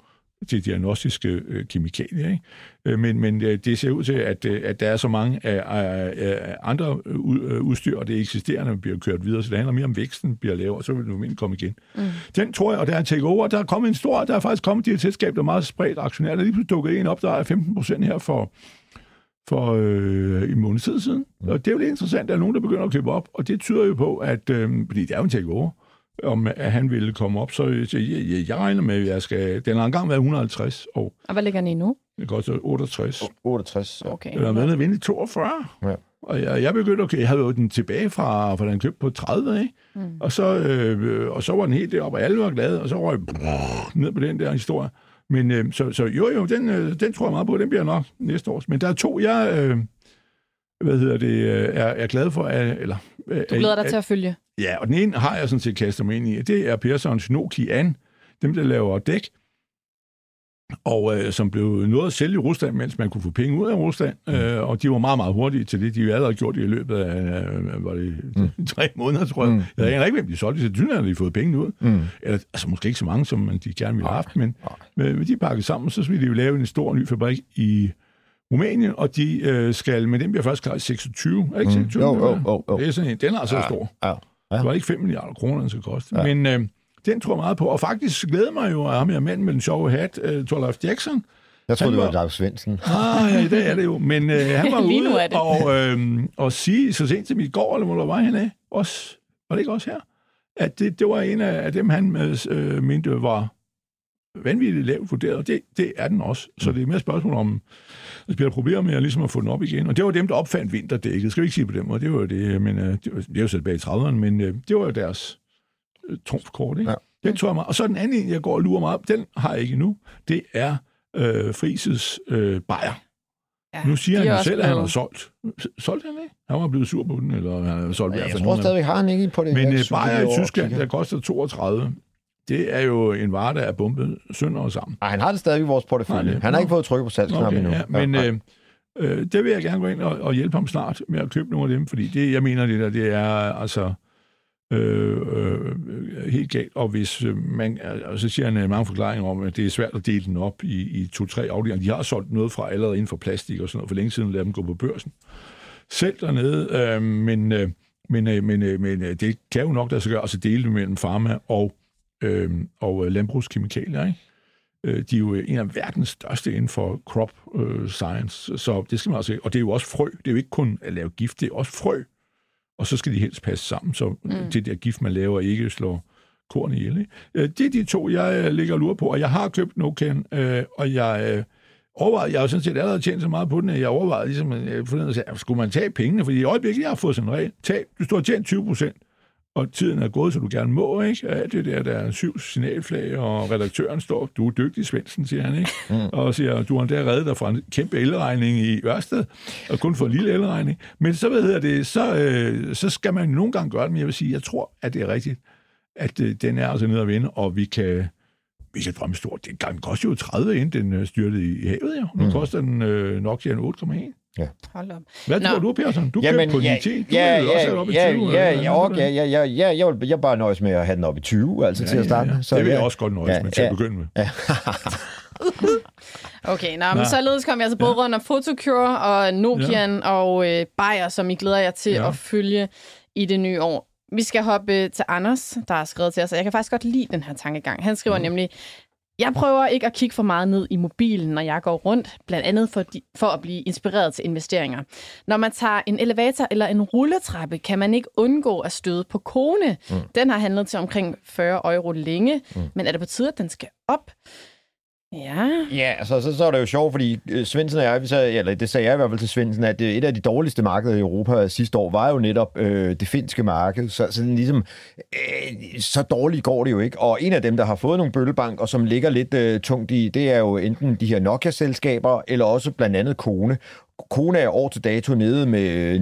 til diagnostiske øh, kemikalier. Ikke? Øh, men, men øh, det ser ud til, at, at der er så mange af, af, af andre udstyr, og det eksisterende bliver kørt videre, så det handler mere om væksten bliver lavere, og så vil du komme igen. Mm. Den tror jeg, og der er en takeover, der er kommet en stor, der er faktisk kommet de her selskaber, der er meget spredt aktionærer, der lige pludselig dukket en op, der er 15 procent her for, for øh, en måned tid siden. Mm. Og det er jo lidt interessant, at der er nogen, der begynder at købe op, og det tyder jo på, at, øh, fordi det er jo en takeover, om at han ville komme op, så jeg, jeg, jeg regner med, at jeg skal... Den har engang været 150 og... Og hvad ligger den i nu? Det koster 68. 68, ja. Okay. Den har været vinde 42. Ja. Og jeg, jeg begyndte, okay, jeg havde jo den tilbage fra, fra den købte på 30, ikke? Mm. Og, så, øh, og så var den helt deroppe, og alle var glade, og så røg jeg ned på den der historie. Men øh, så, så jo, jo, den, øh, den tror jeg meget på, den bliver nok næste år. Men der er to, jeg... Øh, hvad hedder det, øh, er, er glad for, at, eller... Øh, du glæder dig til at følge. Ja, og den ene har jeg sådan set kastet mig ind i. Det er Pearsons Nokian, dem der laver dæk, og øh, som blev noget at sælge i Rusland, mens man kunne få penge ud af Rusland. Mm. Øh, og de var meget, meget hurtige til det. De havde allerede gjort det i løbet af øh, var det, mm. tre måneder, tror jeg. Mm. Jeg havde ikke, hvem de solgte. Så synes, de fået penge ud. Mm. Eller, altså måske ikke så mange, som man de gerne ville have haft, men med de pakket sammen, så ville de jo lave en stor ny fabrik i Rumænien, og de øh, skal, men den bliver først klar i 26. Er ikke 26? Mm. Jo, jo, jo, jo. Det er sådan en, den er altså ja, stor. Ja, ja. Det var ikke 5 milliarder kroner, den skal koste. Ja. Men øh, den tror jeg meget på, og faktisk glæder mig jo, at ham her mand med den sjove hat, øh, Torleif Jackson, jeg tror, det var, var Dag Svendsen. Ah, ja, det er det jo. Men øh, han var ude og, øh, og sige så sent som i går, eller hvor der var han af, også, var det ikke også her, at det, det var en af, dem, han øh, mente var vanvittigt lavt vurderet, det, det er den også. Så det er mere et spørgsmål om, der bliver problemer med at, ligesom at få den op igen. Og det var dem, der opfandt vinterdækket. Skal vi ikke sige på den måde? Det var det, men, uh, det, var, det er jo selv bag i 30'erne, men uh, det var jo deres trumfkort, ikke? Ja. Den tror jeg meget. Og så den anden, jeg går og lurer meget op, den har jeg ikke nu. Det er uh, Frises uh, bajer. Ja, nu siger han jo selv, at han har solgt. Solgt han ikke? Han var blevet sur på den, eller han har solgt ja, Jeg tror stadigvæk, har han ikke på det. Men uh, bajer i Tyskland, der koster 32 det er jo en vare, der er bumpet sønder og sammen. Nej, han har det stadig i vores portefølje. Han har ikke fået tryk på salgsknappen okay, endnu. Ja, men øh, øh, det vil jeg gerne gå ind og, og hjælpe ham snart med at købe nogle af dem, fordi det, jeg mener, det der, det er altså øh, øh, helt galt. Og hvis øh, man, og så siger han mange forklaringer om, at det er svært at dele den op i, i to-tre afdelinger. De har solgt noget fra allerede inden for plastik og sådan noget for længe siden, lade dem gå på børsen. Selv dernede, øh, men, øh, men, øh, men, øh, men øh, det kan jo nok lade så gøre, altså dele det mellem pharma og øh, og øh, landbrugskemikalier. Ikke? De er jo en af verdens største inden for crop øh, science, så det skal man også Og det er jo også frø. Det er jo ikke kun at lave gift, det er også frø. Og så skal de helst passe sammen, så mm. det der gift, man laver, ikke slår korn ihjel. Ikke? Øh, det er de to, jeg ligger og lurer på, og jeg har købt Nokan, øh, og jeg... Øh, overvejede, jeg har jo sådan set allerede tjent så meget på den, at jeg overvejede ligesom, at skulle man tage pengene, fordi i øjeblikket, jeg har fået sådan en regel, tag, du står og tjent 20 procent, og tiden er gået, så du gerne må, ikke? Ja, det der, der er syv signalflag, og redaktøren står, du er dygtig, Svendsen, siger han, ikke? Mm. Og siger, du har der reddet dig fra en kæmpe elregning i Ørsted, og kun for en lille elregning. Men så, hvad hedder det, så, øh, så skal man nogle gange gøre det, men jeg vil sige, jeg tror, at det er rigtigt, at øh, den er altså nede at vinde, og vi kan, vi kan drømme stort. Den koster jo 30, inden den øh, styrtede i havet, jo. Nu mm. koster den øh, nok 8,1. Ja. Hold op. Hvad Nå. tror du, Persson? Du Jamen, købte på ja, din Du ja, ja, også op i 20. Ja, ja, ja, okay, ja, ja, ja, jeg, vil, jeg bare nøjes med at have den op i 20, altså ja, til at starte ja, ja. Så, det vil jeg også godt nøjes ja, med til ja, at begynde med. Ja. okay, nå, men således kom jeg altså både ja. rundt om Photocure og Nokian ja. og øh, Bayer, som I glæder jer til ja. at følge i det nye år. Vi skal hoppe til Anders, der har skrevet til os, og jeg kan faktisk godt lide den her tankegang. Han skriver mm. nemlig, jeg prøver ikke at kigge for meget ned i mobilen, når jeg går rundt, blandt andet for, de, for at blive inspireret til investeringer. Når man tager en elevator eller en rulletrappe, kan man ikke undgå at støde på kone. Mm. Den har handlet til omkring 40 euro længe, mm. men er det på tide, at den skal op? Ja. Ja, altså, så, så er det jo sjovt, fordi øh, Svendsen og jeg, vi sagde, eller det sagde jeg i hvert fald til Svendsen, at øh, et af de dårligste markeder i Europa sidste år var jo netop øh, det finske marked. Så, sådan ligesom, øh, så dårligt går det jo ikke. Og en af dem, der har fået nogle bøllebank, og som ligger lidt øh, tungt i, det er jo enten de her Nokia-selskaber, eller også blandt andet Kone. Kone er år til dato nede med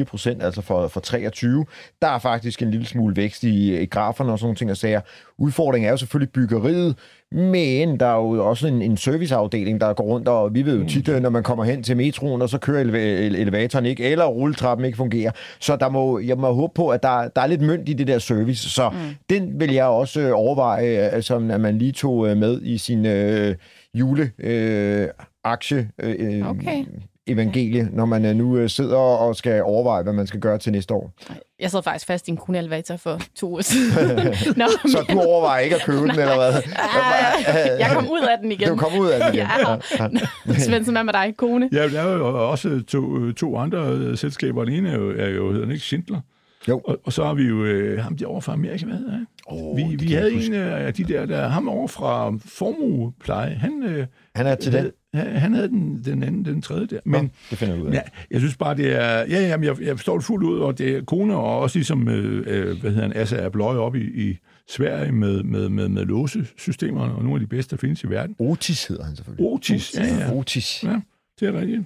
9,4 procent, altså for, for 23. Der er faktisk en lille smule vækst i, i graferne og sådan nogle ting og sager. Udfordringen er jo selvfølgelig byggeriet, men der er jo også en, en serviceafdeling, der går rundt, og vi ved jo tit, når man kommer hen til metroen, og så kører ele- elevatoren ikke, eller rulletrappen ikke fungerer. Så der må, jeg må håbe på, at der, der er lidt mønt i det der service. Så mm. den vil jeg også øh, overveje, altså, at man lige tog øh, med i sin øh, jule øh, aktie øh, Okay. Evangelie, når man øh, nu øh, sidder og skal overveje, hvad man skal gøre til næste år. Jeg sad faktisk fast i en kune elevator for to uger siden. Nå, Så du overvejer ikke at købe den, eller hvad? Ah, jeg kom ud af den igen. Du kom ud af den igen. Ja. Svendsen, hvad med dig, kone? Ja, der er jo også to, to andre øh, selskaber. Den ene er jo, er jo hedder den ikke Schindler. Jo. Og, og så har vi jo øh, ham derovre fra Amerika, hvad hedder han? Oh, vi vi havde en af de der, der ham over fra Formuepleje. Han, øh, Han er til den. han havde den, den anden, den tredje der. Men, Nå, det finder jeg ud af. Ja, jeg synes bare, det er... Ja, ja, men jeg, jeg forstår det fuldt ud, og det er kone, og også ligesom, øh, øh, hvad hedder han, Assa Abloy op i, i Sverige med, med, med, med låsesystemerne, og nogle af de bedste, der findes i verden. Otis hedder han selvfølgelig. Otis, ja, ja. Otis. Ja, det er rigtigt.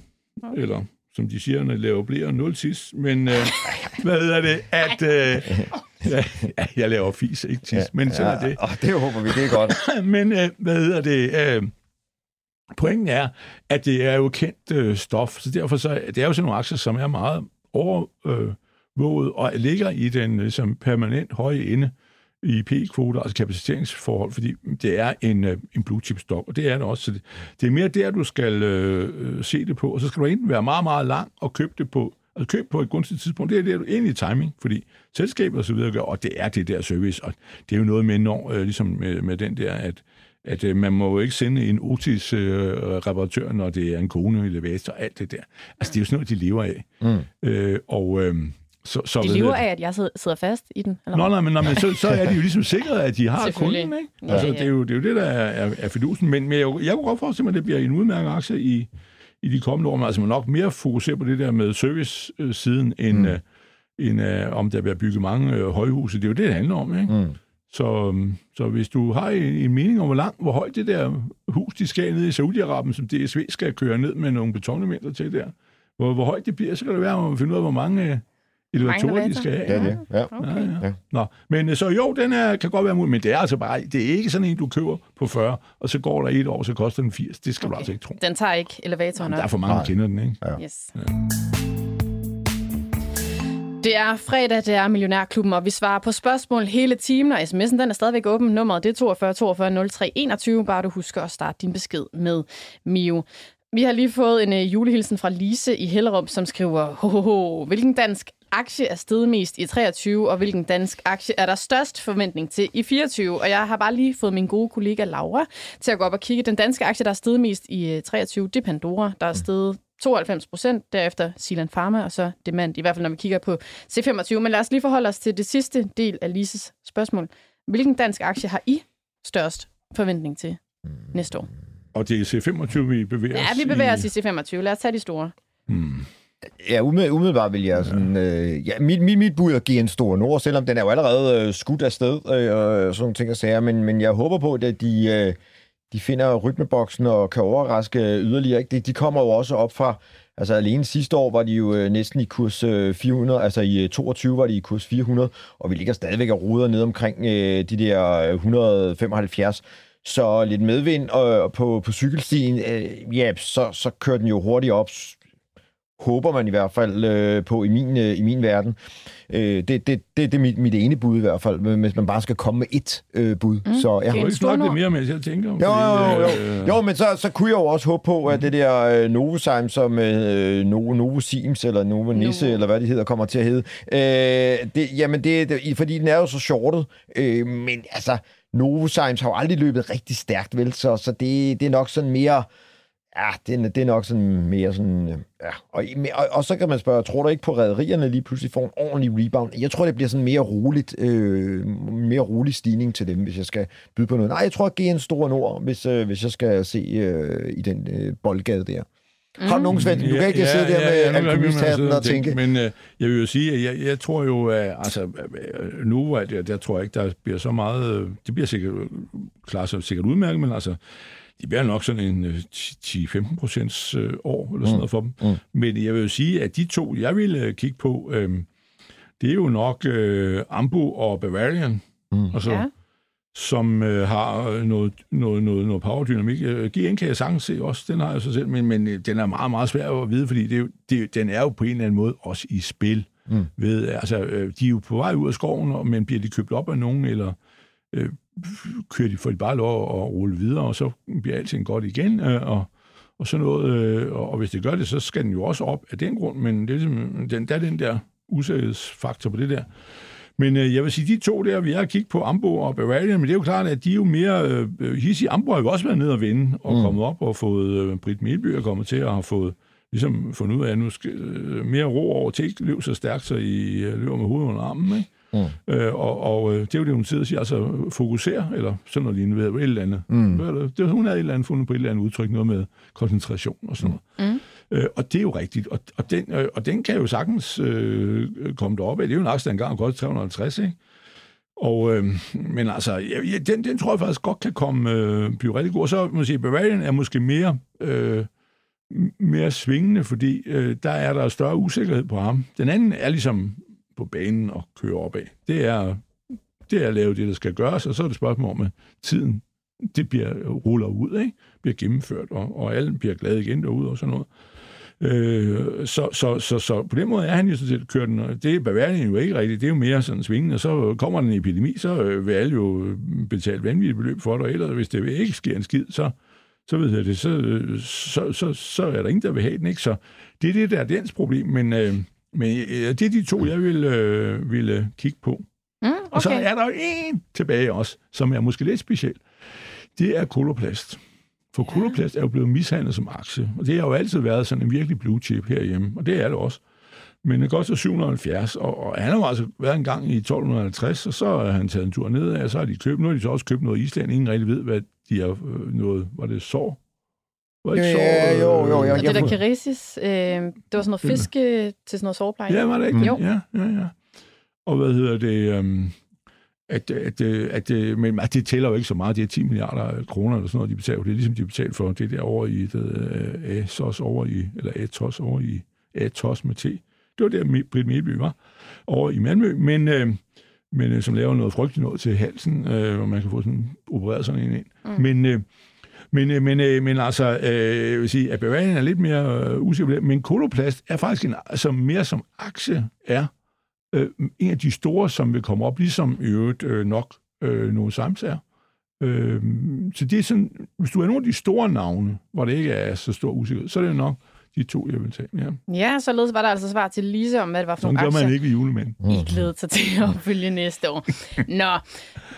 Eller, som de siger, når de laver blære, nul tis. Men, øh, hvad hedder det, at... Øh, ja, jeg laver fis, ikke tis, ja, men sådan er det. Og det håber vi, det er godt. Men øh, hvad hedder det? Øh, pointen er, at det er jo kendt øh, stof, så derfor så, det er jo sådan nogle aktier, som er meget overvåget øh, og ligger i den øh, som permanent høje ende i P-kvoter, altså kapaciteringsforhold, fordi det er en, øh, en blue chip stock, og det er det også. Så det, det er mere der, du skal øh, øh se det på, og så skal du enten være meget, meget lang og købe det på altså køb på et gunstigt tidspunkt, det er, det du egentlig timing, fordi selskabet og så videre gør, og det er det der service, og det er jo noget med, når, øh, ligesom med, med den der, at at øh, man må jo ikke sende en Otis-reparatør, øh, når det er en kone elevator og alt det der. Altså, det er jo sådan noget, de lever af. Mm. Øh, og øh, så, så De lever af, at jeg sidder- fast i den? Eller Nå, nej, men, nej, men så, så er de jo ligesom sikret, at de har kunden, ikke? Ja, Altså, ja. det, er jo, det er jo det, der er, er, er fidusen. Men, men jeg, jeg kunne godt forestille mig, at det bliver en udmærket aktie i, i de kommende år. Men altså, man nok mere fokusere på det der med service-siden, end, mm. end uh, om der bliver bygget mange uh, højhuse. Det er jo det, det handler om, ikke? Mm. Så, um, så hvis du har en, en mening om, hvor langt, hvor højt det der hus, de skal ned i Saudi-Arabien, som DSV skal køre ned med nogle betonelementer til der, hvor, hvor højt det bliver, så kan det være, at man finder ud af, hvor mange uh, elevatorer de skal have. Er det. Ja. Okay. Ja, ja. Ja. Nå, men øh, så jo, den er, kan godt være mulig, men det er altså bare, det er ikke sådan en, du køber på 40, og så går der et år, så koster den 80. Det skal okay. du altså ikke tro. Den tager ikke elevatoren Der er for mange, der kender den, ikke? Yes. Det er fredag, det er Millionærklubben, og vi svarer på spørgsmål hele timen, og sms'en den er stadigvæk åben. Nummeret det er 42 42 03 21, bare du husker at starte din besked med Mio. Vi har lige fået en uh, julehilsen fra Lise i Hellerup, som skriver, ho, ho, ho, hvilken dansk aktie er steget mest i 23, og hvilken dansk aktie er der størst forventning til i 24? Og jeg har bare lige fået min gode kollega Laura til at gå op og kigge. Den danske aktie, der er steget mest i uh, 23, det er Pandora, der er steget 92 procent, derefter Silan Pharma, og så Demand, i hvert fald når vi kigger på C25. Men lad os lige forholde os til det sidste del af Lises spørgsmål. Hvilken dansk aktie har I størst forventning til næste år? Og det er C25, vi bevæger Ja, os vi bevæger os i C25. Lad os tage de store. Hmm. Ja, umid- umiddelbart vil jeg sådan... Øh, ja, mit, mit, mit bud er at give en stor nord, selvom den er jo allerede øh, skudt afsted øh, og sådan nogle ting og sager, men, men jeg håber på, at de, øh, de finder rytmeboksen og kan overraske yderligere. Ikke? De, de kommer jo også op fra... Altså alene sidste år var de jo øh, næsten i kurs øh, 400, altså i øh, 22 var de i kurs 400, og vi ligger stadigvæk og ruder ned omkring øh, de der 175. Så lidt medvind øh, på, på cykelstien, øh, ja, så, så kører den jo hurtigt op, håber man i hvert fald øh, på i min, øh, i min verden. Øh, det, det, det, det er mit, mit ene bud i hvert fald, hvis man bare skal komme med ét øh, bud. Mm, så. Jeg vil ikke snakke Stor lidt mere, mens jeg tænker. Jo, jo, jo. øh, jo, men så, så kunne jeg jo også håbe på, at det der øh, Novozymes, som øh, Novo, Novo Sims, eller Novo Nisse, Novo. eller hvad det hedder, kommer til at hedde. Øh, det, jamen, det, det, fordi den er jo så shortet. Øh, men altså, Novozymes har jo aldrig løbet rigtig stærkt, vel? Så, så det, det er nok sådan mere... Ja, det er, det er nok sådan mere sådan... øh, Ja. Og, og, og så kan man spørge, tror du ikke på, at rædderierne lige pludselig får en ordentlig rebound? Jeg tror, det bliver sådan mere roligt, øh, mere rolig stigning til dem, hvis jeg skal byde på noget. Nej, jeg tror, at GN Store Nord, hvis, øh, hvis jeg skal se øh, i den øh, boldgade der. Har du nogen, Svend? Du kan ikke sidde der med nu kan jeg alkoholisthatten og tænke... Men øh, jeg vil jo sige, at jeg, jeg tror jo, at altså, nu at jeg, der tror jeg ikke, der bliver så meget... øh, Det bliver sikkert klart sikkert udmærket, men altså, det bliver nok sådan en øh, 10-15 procents øh, år, eller sådan noget for dem. Mm. Men jeg vil jo sige, at de to, jeg vil øh, kigge på, øh, det er jo nok øh, Ambo og Bavarian. Mm. Og så, Ja. som øh, har øh, noget, noget, noget, noget powerdynamik. Øh, GN kan jeg sagtens se også, den har jeg så selv, men, men øh, den er meget, meget svær at vide, fordi det er jo, det, den er jo på en eller anden måde også i spil. Mm. Ved, altså, øh, de er jo på vej ud af skoven, og- men bliver de købt op af nogen, eller øh, kører de, får de bare lov at rulle videre, og så bliver alting godt igen, øh, og, og sådan noget. Øh, og, hvis det gør det, så skal den jo også op af den grund, men det er ligesom, den, der er den der usikkerhedsfaktor på det der. Men øh, jeg vil sige, de to der, vi har kigget på Ambo og Bavarian, men det er jo klart, at de er jo mere øh, hissige. Ambo har jo også været nede og vinde, og mm. kommet op og fået øh, Britt Melby er kommet til, og har fået ligesom fundet ud af, at nu skal øh, mere ro over til løbe så stærkt, så I øh, løber med hovedet under armen, ikke? Mm. Øh, og og øh, det er jo det, hun sidder og siger, altså fokusere, eller sådan noget lignende, ved et eller andet. Mm. Hvad er det? det, hun havde et eller andet fundet på et eller andet udtryk, noget med koncentration og sådan noget. Mm. Øh, og det er jo rigtigt, og, og, den, øh, og den kan jo sagtens øh, komme derop af. Det er jo en aktie, der engang gået 350, ikke? Og, øh, men altså, ja, ja, den, den tror jeg faktisk godt kan komme, øh, blive rigtig god. Og så må jeg sige, Bavarian er måske mere, øh, mere svingende, fordi øh, der er der større usikkerhed på ham. Den anden er ligesom på banen og køre opad. Det er, det er at lave det, der skal gøres, og så er det spørgsmål om, at tiden det bliver ruller ud, ikke? bliver gennemført, og, og alle bliver glade igen derude og sådan noget. Øh, så, så, så, så på den måde er han jo sådan set kørt den, og det er Bavarian jo ikke rigtigt, det er jo mere sådan svingende, og så kommer den epidemi, så øh, vil alle jo betale vanvittigt beløb for det, og ellers hvis det ikke sker en skid, så, så ved jeg det, så, øh, så, så, så er der ingen, der vil have den, ikke? Så det er det, der er dens problem, men, øh, men øh, det er de to, jeg vil, øh, vil øh, kigge på. Mm, Og så okay. er der jo en tilbage også, som er måske lidt speciel. Det er koloplast. For ja. koloplast er jo blevet mishandlet som aktie, og det har jo altid været sådan en virkelig blue chip herhjemme, og det er det også. Men det koster 770, og, og han har jo altså været en gang i 1250, og så har han taget en tur nedad, og så har de købt, nu har de så også købt noget Island, ingen rigtig ved, hvad de har øh, noget, var det sår? Var ikke Ja, sår, jo, jo, øh, jo, Og jeg- det der Keresis, øh, det var sådan noget fiske til sådan noget sårpleje. Ja, var det ikke? Mm. det? Jo. Ja, ja, ja. Og hvad hedder det? Um, at, at, at, at, men at det tæller jo ikke så meget. Det er 10 milliarder kroner eller sådan noget, de betaler. Det er ligesom, de betaler for det der over i det, uh, ASOS over i, eller ATOS over i ATOS med T. Det var der, Britt Melby var, over i Malmø. Men, øh, men øh, som laver noget frygteligt noget til halsen, øh, hvor man kan få sådan opereret sådan en ind. Mm. Men, øh, men, øh, men, øh, men altså, øh, jeg vil sige, at Bavarian er lidt mere øh, usikker men Koloplast er faktisk en, altså mere som aktie er øh, en af de store, som vil komme op, ligesom i øvrigt øh, nok øh, nogle samtager. Øh, så det er sådan, hvis du er nogle af de store navne, hvor det ikke er så stor usikkerhed, så er det jo nok de to, jeg vil tage. Ja. Ja, således var der altså svar til Lise om, hvad det var for Sådan nogle gør aktier. man ikke ved julemanden. I glæder sig til at følge næste år. Nå,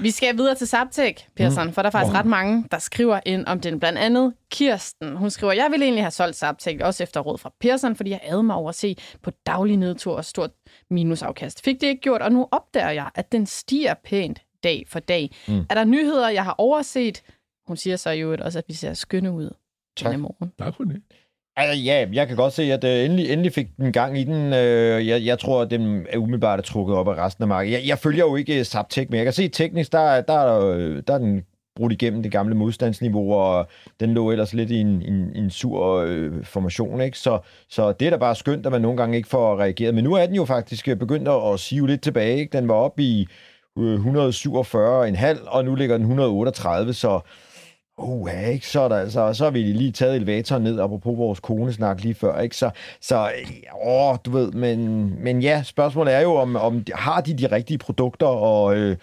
vi skal videre til Zaptec, Persson, for der er faktisk ret mange, der skriver ind om den. Blandt andet Kirsten. Hun skriver, jeg ville egentlig have solgt Zaptec, også efter råd fra Persson, fordi jeg ad mig over at se på daglig nedtur og stort minusafkast. Fik det ikke gjort, og nu opdager jeg, at den stiger pænt dag for dag. Mm. Er der nyheder, jeg har overset? Hun siger så jo også, at vi ser skønne ud Tak. morgen. Tak for det. Altså, ja, jeg kan godt se, at øh, endelig, endelig fik den gang i den. Øh, jeg, jeg tror, at den er umiddelbart trukket op af resten af markedet. Jeg, jeg følger jo ikke øh, Zaptec, men jeg kan se teknisk, der, der, der, øh, der er den brudt igennem det gamle modstandsniveau, og den lå ellers lidt i en, en, en sur øh, formation. Ikke? Så, så det er da bare skønt, at man nogle gange ikke får reageret. Men nu er den jo faktisk øh, begyndt at at sive lidt tilbage. Ikke? Den var oppe i øh, 147,5, og nu ligger den 138, så Uh, ja, ikke? Så, er der, altså, så har vi lige taget elevatoren ned, apropos vores konesnak lige før, ikke? Så, så øh, åh, du ved, men, men ja, spørgsmålet er jo, om, om har de de rigtige produkter, og, øh,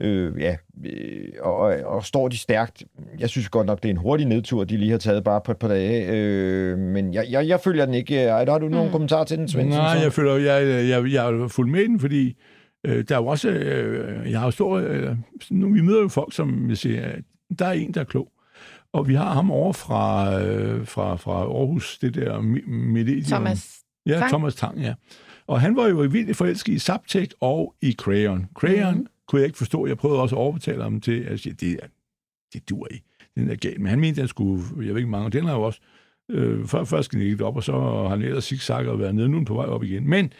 øh, ja, øh, og, og, står de stærkt? Jeg synes godt nok, det er en hurtig nedtur, de lige har taget bare på et par dage, øh, men jeg, jeg, jeg følger den ikke. Ej, har du nogle kommentarer til den, Svendsen? Nej, jeg føler, jeg, jeg, jeg er fuldt med den, fordi øh, der er jo også, øh, jeg har jo stor, øh, nu, vi møder jo folk, som vil sige, at der er en, der er klog. Og vi har ham over fra, øh, fra, fra Aarhus, det der Medium. Thomas Ja, Tang. Thomas Tang, ja. Og han var jo vildt forelsket i Zaptec og i Crayon. Crayon mm. kunne jeg ikke forstå. Jeg prøvede også at overbetale ham til at sige, det, er- det dur ikke. Den er galt. Men han mente, at den skulle, jeg ved ikke mange, og den har jo også, øh, før, først gik det op, og så har han ellers zigzagget og været nede, nu er på vej op igen. Men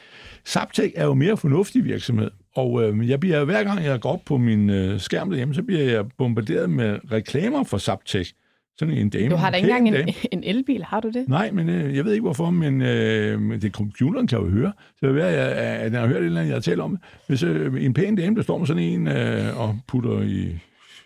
Zaptec er jo mere fornuftig virksomhed, og øh, jeg bliver, hver gang jeg går op på min øh, skærm derhjemme, så bliver jeg bombarderet med reklamer for Zaptec. Sådan en dame. Du har da ikke engang dame. en, en elbil, har du det? Nej, men øh, jeg ved ikke hvorfor, men øh, det computeren kan jo høre. Så det være, at, jeg har hørt et eller andet, jeg har talt om. Hvis øh, en pæn dame, der står med sådan en øh, og putter i,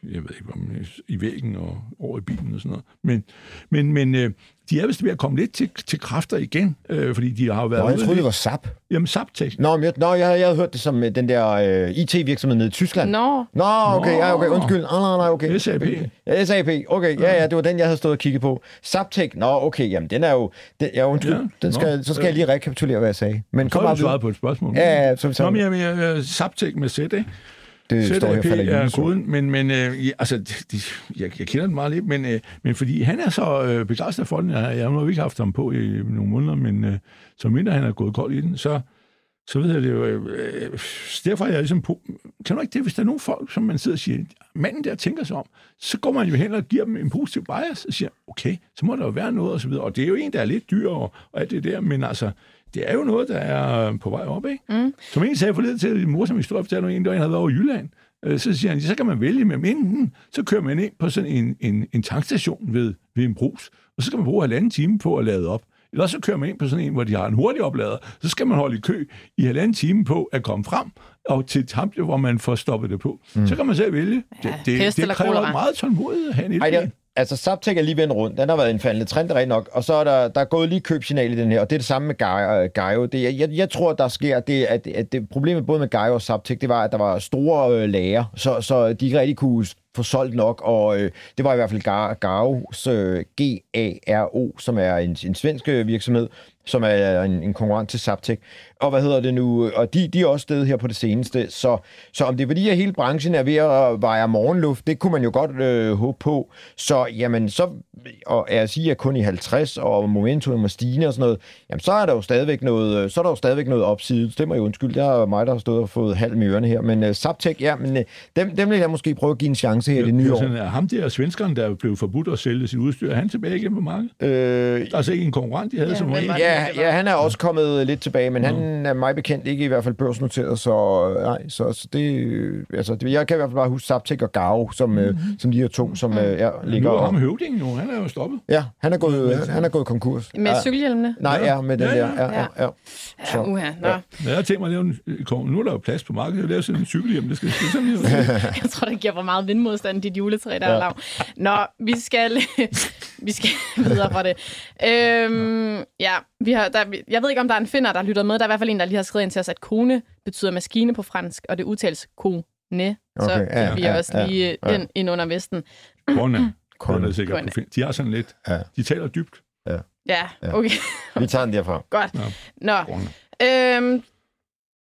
jeg ved ikke, om, i væggen og over i bilen og sådan noget. Men, men, men øh, de er vist ved at komme lidt til, til kræfter igen, øh, fordi de har jo været Nå, jeg troede, det var SAP. Jamen, Zaptec. Nå, men jeg, nå jeg, jeg havde hørt det som øh, den der øh, IT-virksomhed nede i Tyskland. Nå, Nå, okay, ja, okay, undskyld. Ah, nej, nej, okay. SAP. Ja, SAP, okay, ja, ja, det var den, jeg havde stået og kigget på. Zaptec, nå, okay, jamen, den er jo, den, ja, undskyld, Ja, den skal, nå, så skal ja. jeg lige rekapitulere, hvad jeg sagde. Men Så kom har bare du svaret videre. på et spørgsmål. Ja, ja, så vi Nå, men tager jeg, jeg, jeg, Zaptec med Z, ikke? Det står her ZAP falder er koden, men, men øh, ja, altså, de, jeg, jeg kender den meget lidt, men, øh, men fordi han er så øh, begejstret for den, jeg, jeg har nu ikke haft ham på i nogle måneder, men øh, så mindre han er gået kold i den, så, så ved jeg det jo, øh, øh, derfor er jeg ligesom på, kan du ikke det, hvis der er nogle folk, som man sidder og siger, manden der tænker sig om, så går man jo hen og giver dem en positiv bias, og siger, okay, så må der jo være noget, og så videre, og det er jo en, der er lidt dyr, og, og alt det der, men altså, det er jo noget, der er på vej op, ikke? Mm. Som en sagde forleden til en morsom historie, fortalte en, der en havde været over i Jylland, Øh, så siger han, så kan man vælge med enten, så kører man ind på sådan en, en, en tankstation ved, ved en brus, og så skal man bruge halvanden time på at lade op. Eller så kører man ind på sådan en, hvor de har en hurtig oplader, så skal man holde i kø i halvanden time på at komme frem, og til et hamp, hvor man får stoppet det på. Mm. Så kan man selv vælge. Ja, det, det, det kræver kolera. meget tålmodighed at have en Ej, det, altså Zaptek er lige vendt rundt. Den har været en faldende trend, rent nok. Og så er der, der er gået lige købsignal i den her, og det er det samme med Gaio. Øh, det, jeg, jeg tror, der sker det, at, at det, problemet både med Gaio og Zaptek, det var, at der var store øh, lager, så, så de ikke rigtig kunne få solgt nok, og øh, det var i hvert fald Ga- øh, G-A-R-O, som er en, en svensk øh, virksomhed, som er øh, en, en konkurrent til Zaptek. Og hvad hedder det nu? Og de, de er også stedet her på det seneste. Så, så om det er fordi, at hele branchen er ved at veje morgenluft, det kunne man jo godt øh, håbe på. Så jamen, så, og jeg siger kun i 50, og momentum er stigende og sådan noget, jamen så er der jo stadigvæk noget, øh, så er der jo stadigvæk noget opside. Stemmer jo undskyld, det er mig, der har stået og fået halv med ørerne her. Men uh, Zaptec, ja, men uh, dem, dem vil jeg måske prøve at give en chance her i det nye Det er år. at ham der svenskeren, der blev forbudt at sælge sit udstyr, er han tilbage igen på markedet? Øh, Altså ikke en konkurrent, de havde Ja, som var det? Ja, ja, han er også kommet lidt tilbage, men han er mig bekendt ikke i hvert fald børsnoteret, så øh, nej, så, så det, øh, altså, det, jeg kan i hvert fald bare huske Zaptec og Gao, som, mm-hmm. øh, som de her to, som øh, ja, Nu ligger er ham og, høvdingen jo, han er jo stoppet. Ja, han er gået, han, han er gået konkurs. med ja, cykelhjelmene. Nej, ja, med den Ja, der. ja. Ja, ja, ja. Ja, uha, nå. Ja. Jeg har tænkt mig at lave en, nu er der jo plads på markedet, jeg vil lave sådan en cykelhjem, det skal det skal sådan Jeg tror, det giver for meget vindmodstand, dit juletræ, der Ja. er lav. Nå, vi skal, vi skal videre fra det. Øhm, ja, vi har, der, jeg ved ikke, om der er en finder, der lytter med. Der er i hvert fald en, der lige har skrevet ind til os, at kone betyder maskine på fransk, og det udtales kone. Så Okay, ja, kan vi ja, også ja, lige ja. ind, ind under vesten. Kona. på fin- De har sådan lidt, Ja. de taler dybt. Ja, Ja. okay. Vi tager den derfra. Godt. Ja. Nå, Kona. øhm,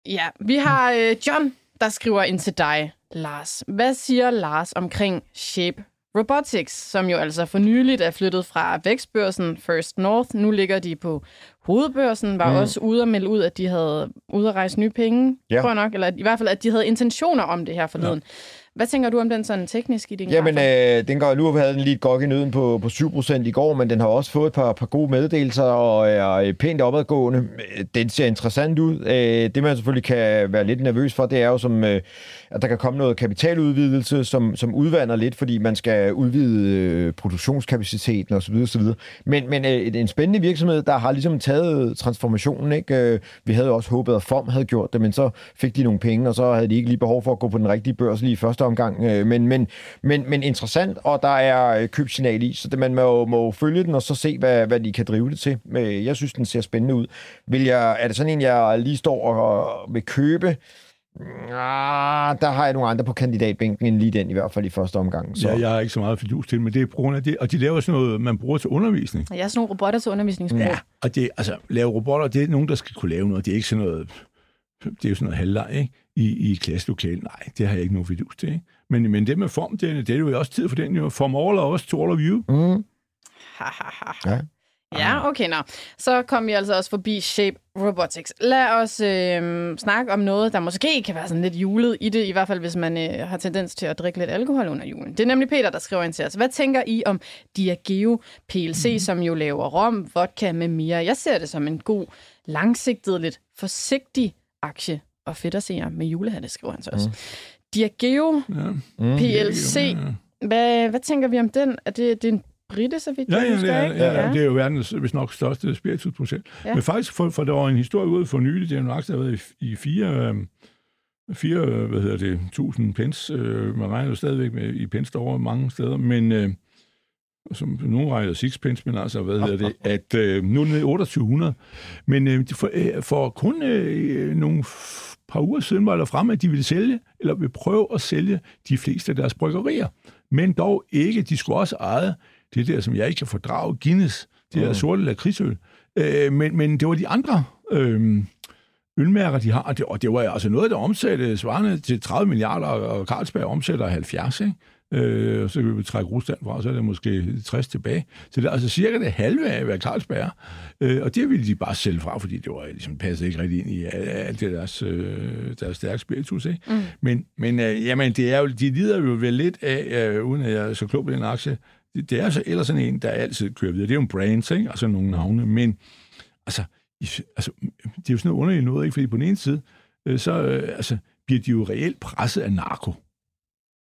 ja, vi har øh, John, der skriver ind til dig, Lars. Hvad siger Lars omkring Shape Robotics, som jo altså for nyligt er flyttet fra vækstbørsen First North. Nu ligger de på hovedbørsen, var mm. også ude og melde ud, at de havde ude at rejse nye penge, Ja. tror jeg nok, eller i hvert fald, at de havde intentioner om det her forleden. Ja. Hvad tænker du om den sådan teknisk i din Jamen, graf? øh, den går, nu havde den lige et gok i nøden på, på 7% i går, men den har også fået et par, par gode meddelelser og er pænt opadgående. Øh, Den ser interessant ud. Øh, det, man selvfølgelig kan være lidt nervøs for, det er jo, som, øh, at der kan komme noget kapitaludvidelse, som, som udvander lidt, fordi man skal udvide øh, produktionskapaciteten osv. osv. Men, men øh, en spændende virksomhed, der har ligesom taget transformationen. Ikke? Øh, Vi havde også håbet, at Form havde gjort det, men så fik de nogle penge, og så havde de ikke lige behov for at gå på den rigtige børs lige i første omgang. Øh, Men, men, men, men interessant, og der er øh, købsignal i, så det, man må, må følge den, og så se, hvad, hvad de kan drive det til. Men Jeg synes, den ser spændende ud. Vil jeg, er det sådan en, jeg lige står og, og vil købe? Ah, der har jeg nogle andre på kandidatbænken end lige den, i hvert fald i første omgang. Så. Ja, jeg har ikke så meget fidus til, men det er på grund af det. Og de laver sådan noget, man bruger til undervisning. Jeg er sådan nogle robotter til undervisningsbrug. Ja, og det, altså, lave robotter, det er nogen, der skal kunne lave noget. Det er ikke sådan noget, det er jo sådan noget halvleg, ikke? I, i et klasselokale. Nej, det har jeg ikke nogen fidus til, ikke? Men, men det med form, det, det er jo også tid for den jo. From all of us to all of you. Mm. Ja. Ja, okay, nå. Så kom vi altså også forbi Shape Robotics. Lad os øh, snakke om noget, der måske kan være sådan lidt julet i det, i hvert fald hvis man øh, har tendens til at drikke lidt alkohol under julen. Det er nemlig Peter, der skriver ind til os. Hvad tænker I om Diageo PLC, mm. som jo laver rom, vodka med mere? Jeg ser det som en god, langsigtet, lidt forsigtig aktie. Og fedt at se jer med julehatte, skriver han så også. Mm. Diageo Ja. Mm. PLC, Ja, ja. hvad, hvad tænker vi om den? Er det, det er en britte, så vidt Ja, jeg ja, husker, ja, ikke? ja, ja, det er jo verdens, hvis nok, største spiritusprojekt. Ja. Men faktisk, for, for der var en historie ude for nylig, det er en aktie, der har været i, i fire, øh, fire, øh, hvad hedder det, 1000 pence. Øh, man regner jo stadigvæk med i pence over mange steder, men øh, som nogen regner 6 pence, men altså, hvad hedder det, at øh, nu er det nede i 2800. Men øh, for, øh, for kun øh, nogle par uger siden var der fremme, at de ville sælge, eller vil prøve at sælge de fleste af deres bryggerier. Men dog ikke, de skulle også eje det der, som jeg ikke kan fordrage, Guinness, det der sorte lakridsøl. Øh, men, men det var de andre øh, ølmærker, de har, og det, og det var altså noget, der omsatte svarende til 30 milliarder, og Carlsberg omsætter 70, ikke? Øh, og så kan vi trække Rusland fra, så er det måske 60 tilbage. Så det er altså cirka det halve af, hvad Carlsberg er. Øh, og det ville de bare sælge fra, fordi det var ligesom passet ikke rigtig ind i alt det deres, øh, deres stærke spiritus. Ikke? Mm. Men, men øh, jamen, det er jo, de lider jo vel lidt af, øh, uden at jeg er så klog på den aktie, det, det er altså ellers sådan en, der altid kører videre. Det er jo en brand, ikke? altså nogle navne, men altså, i, altså, det er jo sådan noget underligt noget, ikke? fordi på den ene side, øh, så øh, altså, bliver de jo reelt presset af narko.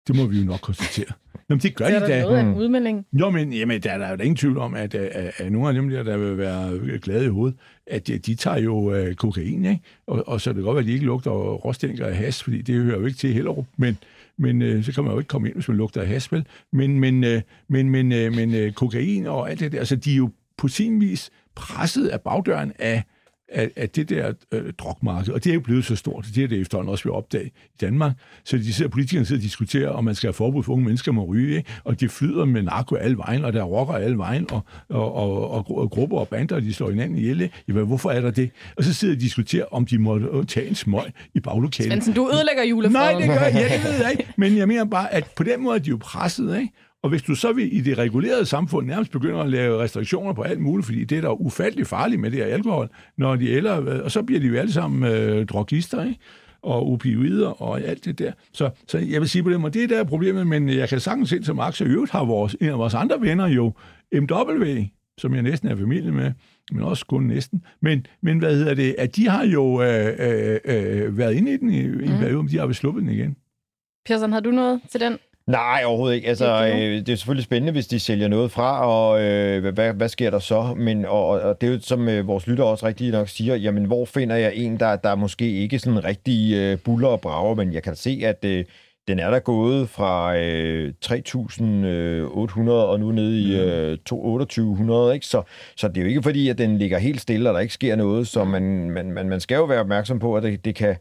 Det må vi jo nok konstatere. Jamen, det gør Det er de der da. noget af en udmelding. Jo, men jamen, der, der er jo ingen tvivl om, at, at, at nogle af dem der, der vil være glade i hovedet, at de, de tager jo uh, kokain, ikke? Og, og så er det godt være, at de ikke lugter råstænker af has, fordi det hører jo ikke til Hellerup, men, men uh, så kan man jo ikke komme ind, hvis man lugter af has, vel? Men, men, uh, men, men, uh, men uh, kokain og alt det der, altså de er jo på sin vis presset af bagdøren af, af, af det der øh, drogmarked, og det er jo blevet så stort, det er det efterhånden også ved at opdage i Danmark, så de sidder, politikerne sidder og diskuterer, om man skal have forbud for unge mennesker må ryge, ikke? og de flyder med narko alle vejen, og der er rocker alle vejen, og, og, og, og, og grupper og bander, de slår hinanden ihjel. ikke? Jamen, hvorfor er der det? Og så sidder de og diskuterer, om de må øh, tage en smøg i baglokalet. Svendsen, du ødelægger julefreden. Nej, det gør jeg, ja, det ved jeg ikke. Men jeg mener bare, at på den måde er de jo presset, ikke? Og hvis du så vil i det regulerede samfund nærmest begynder at lave restriktioner på alt muligt, fordi det er da ufattelig farligt med det her alkohol, når de eller, og så bliver de jo alle sammen øh, drogister, ikke? og opioider og alt det der. Så, så jeg vil sige på den måde, det er der er problemet, men jeg kan sagtens se, som Axel i øvrigt har vores, en af vores andre venner jo, MW, som jeg næsten er familie med, men også kun næsten. Men, men hvad hedder det, at de har jo øh, øh, øh, været inde i den i, i en periode, men de har vel sluppet den igen. Persson, har du noget til den? Nej, overhovedet ikke. Altså, Det er øh, det er selvfølgelig spændende, hvis de sælger noget fra, og øh, hvad- hvad, sker der så? Men, og, og- og det er jo, som øh, vores lytter også rigtig nok siger, jamen, hvor finder jeg en, der, der måske ikke sådan rigtig øh, buller og brager, men jeg kan se, at øh, den er der gået fra øh, 3.800 og nu ned i øh, 2.800, ikke? Så, så det er jo ikke fordi, at den ligger helt stille, og der ikke sker noget, så man, man, man, man skal jo være opmærksom på, at det, det kan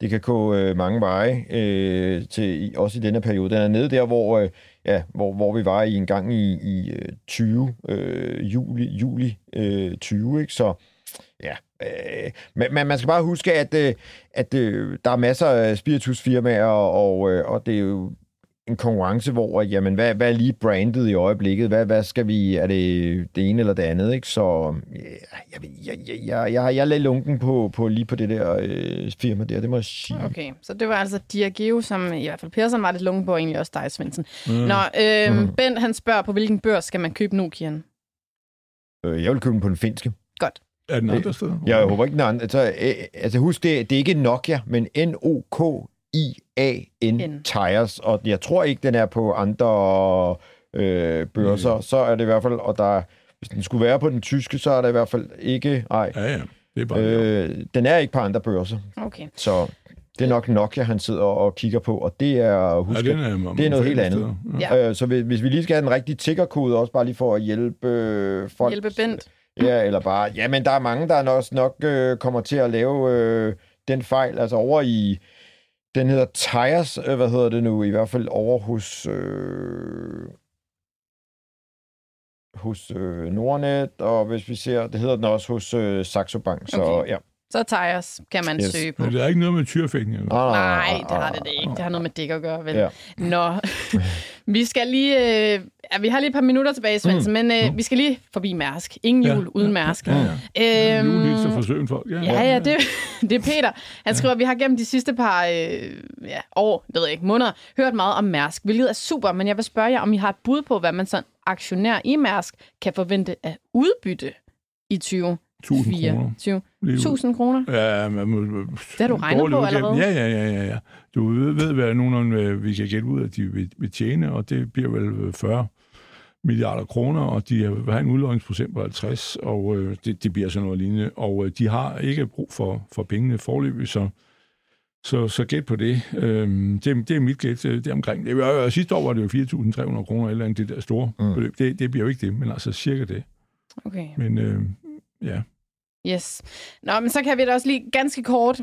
det kan gå øh, mange veje, øh, til, også i denne periode. Den er nede der, hvor, øh, ja, hvor, hvor vi var i en gang i, i øh, 20, øh, juli, juli øh, 20, ikke? Så ja, øh, men, men man skal bare huske, at, øh, at øh, der er masser af spiritusfirmaer, og, øh, og det er jo en konkurrence, hvor, jamen, hvad, hvad er lige brandet i øjeblikket? Hvad, hvad skal vi, er det det ene eller det andet, ikke? Så ja, jeg, jeg, jeg, jeg, jeg, jeg er lidt lunken på, på lige på det der øh, firma der, det må jeg sige. Okay, så det var altså Diageo, som i hvert fald Persson var lidt lunge på, og egentlig også dig, Svendsen. Mm. Nå, øh, mm. Bent han spørger, på hvilken børs skal man købe Nokian? Øh, Jeg vil købe den på den finske. Godt. Er den andre steder? Jeg håber ikke, den er anden. Altså, øh, altså husk, det, det er ikke Nokia, men N-O-K-I-A-N N. Tires, og jeg tror ikke, den er på andre øh, børser. Mm. Så er det i hvert fald, og der, hvis den skulle være på den tyske, så er der i hvert fald ikke, nej, Ja, ja. Det er bare øh, den er ikke på andre børser. Okay. Så det er nok Nokia, han sidder og kigger på, og det er, husk, ja, den er, det er noget helt andet. Steder. Ja. Øh, så hvis, hvis vi lige skal have den rigtige tickerkode, også bare lige for at hjælpe øh, folk. Hjælpe Bent. Ja, eller bare... Ja, men der er mange, der også nok øh, kommer til at lave øh, den fejl. Altså over i... Den hedder Tires, øh, hvad hedder det nu? I hvert fald over hos... Øh, hos øh, Nordnet, og hvis vi ser... Det hedder den også hos øh, Saxo Bank. Så Okay. ja. Så Thijers kan man Yes. søge på. Men det er ikke noget med eller? Ah, Nej, det har det da ikke. Det har noget med dæk at gøre, vel? Ja. Nå, vi skal lige... Øh, ja, vi har lige et par minutter tilbage, Svendsen, mm. men øh, vi skal lige forbi Mærsk. Ingen Ja. jul uden Mærsk. Ja, ja. Øhm, Julehilser for Søenfolk. Ja, Ja, ja, det, det er Peter. Han skriver, at vi har gennem de sidste par øh, ja, år, det ved jeg ikke, måneder, hørt meget om Mærsk, hvilket er super, men jeg vil spørge jer, om I har et bud på, hvad man som aktionær i Mærsk kan forvente af udbytte i 2024. 1000 kroner. Lige ud. 1000 kroner? Ja, man må, det har du regnet på allerede? Ja, ja, ja, ja, ja. Du ved, ved hvad nogen øh, vi kan gætte ud, at de vil, vil tjene, og det bliver vel øh, 40 milliarder kroner, og de vil have en udlåningsprocent på 50, og øh, det, det bliver sådan noget lignende. Og øh, de har ikke brug for, for pengene forløbig, så, så, så gæt på det. Øh, det. Det er mit gæt, øh, det er omkring. Det var, jo- sidste år var det jo 4.300 kroner, eller andet, det der store mm. beløb. Det, det bliver jo ikke det, men altså cirka det. Okay. Men øh, ja, Yes. Nå, men så kan vi da også lige ganske kort,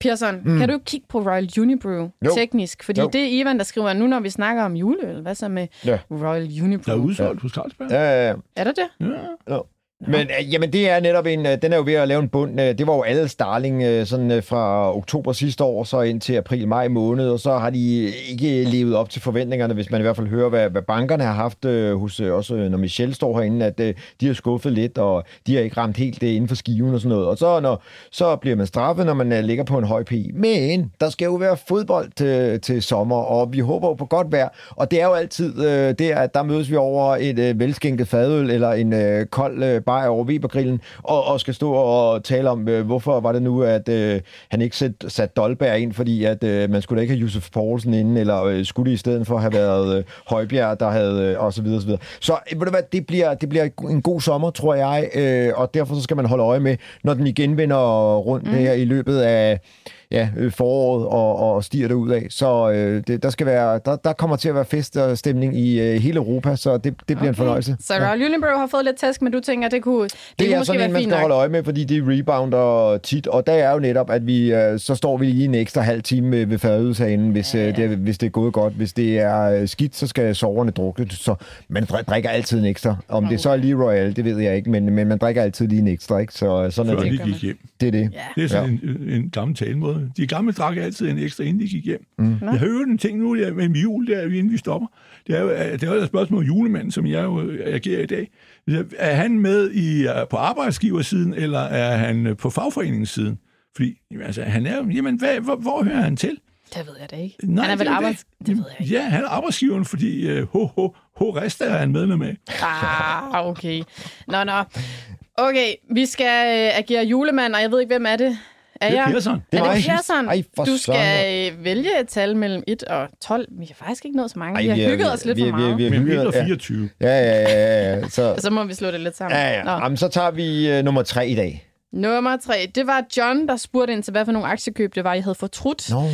Pearson, mm. kan du kigge på Royal Unibrew Jo. teknisk? Fordi Jo. det er Ivan, der skriver, nu når vi snakker om juleøl, hvad så med Ja. Royal der er Unibrew? udsolgt hos Carlsberg. Ja, ja, ja. Er der det? Ja. Men øh, jamen, det er netop en, øh, den er jo ved at lave en bund. øh, Det var jo alle Starling øh, sådan øh, fra oktober sidste år, så ind til april-maj måned, og så har de øh, ikke øh, levet op til forventningerne, hvis man i hvert fald hører, hvad, hvad bankerne har haft øh, hos, øh, også øh, når Michel står herinde, at øh, de har skuffet lidt, og de har ikke ramt helt øh, inden for skiven og sådan noget. Og så, når, så bliver man straffet, når man øh, ligger på en høj PI. Men der skal jo være fodbold til, til sommer, og vi håber jo på godt vejr. Og det er jo altid øh, det, at der mødes vi over et øh, velskænket fadøl, eller en øh, kold øh, bajer over Webergrillen, og, og skal stå og tale om, øh, hvorfor var det nu, at øh, han ikke sat, sat Dolberg ind, fordi at øh, man skulle da ikke have Josef Poulsen inde, eller øh, skulle det i stedet for have været øh, Højbjerg, der havde, øh, og så videre, så videre. Så øh, ved du hvad, det bliver, det bliver en god sommer, tror jeg, øh, og derfor så skal man holde øje med, når den igen vender rundt mm. her i løbet af ja, øh, foråret og, og stiger derud af. Så øh, det, der, skal være, der, der kommer til at være fest og stemning i øh, hele Europa, så det, det bliver okay. en fornøjelse. Så Royal Unibrew har fået lidt tæsk, men du tænker, det kunne, det, det Det kunne er måske sådan være en, man skal nok. holde øje med, fordi det rebounder tit, og der er jo netop, at vi øh, så står vi lige en ekstra halv time ved, ved fadødelsen, hvis, ja, ja. Øh, det, er- hvis det er gået godt. Hvis det er øh, skidt, så skal soverne drukne, så man dri- drikker altid en ekstra. Om det så er lige Royal, det ved jeg ikke, men, men man drikker altid lige en ekstra, ikke? Så øh, sådan er Før det. de gik hjem. Det er det. Ja. Det er sådan en, en gammel talemåde. De gamle drak altid en ekstra, inden de gik hjem. Mm. Jeg har hørt en ting nu der, med jul, der, inden vi stopper. Det er jo, det er jo et spørgsmål om julemanden, som jeg jo agerer i dag. Er han med i, øh, på arbejdsgiversiden, eller er han øh, på fagforeningssiden? Fordi jamen, altså, han er jo, jamen, hvad, hvor, hvor hører han til? Det ved jeg da ikke. Nej, han er vel arbejds... Det. det ved jeg ikke. Ja, han er arbejdsgiveren, fordi uh, ho, ho, ho Resta er han medlem af. Ah, okay. Nå, nå. Okay, vi skal øh, agere julemand, og jeg ved ikke, hvem er det? Er Det er jeg? Persson. Det er er mig. det Persson? Ej, for du skal øh, vælge et tal mellem 1 og 12. Vi har faktisk ikke nået så mange. Ej, vi har vi er- hygget os lidt vi for vi meget. vi er- Men hygget- mindre ja. 24. Ja, ja, ja, ja. Så, Og så må vi slå det lidt sammen. ja, ja. Nå. Jamen, så tager vi øh, nummer tre i dag. Nummer 3. Det var John, der spurgte ind til, hvad for nogle aktiekøb det var, jeg havde fortrudt. Nå, ja.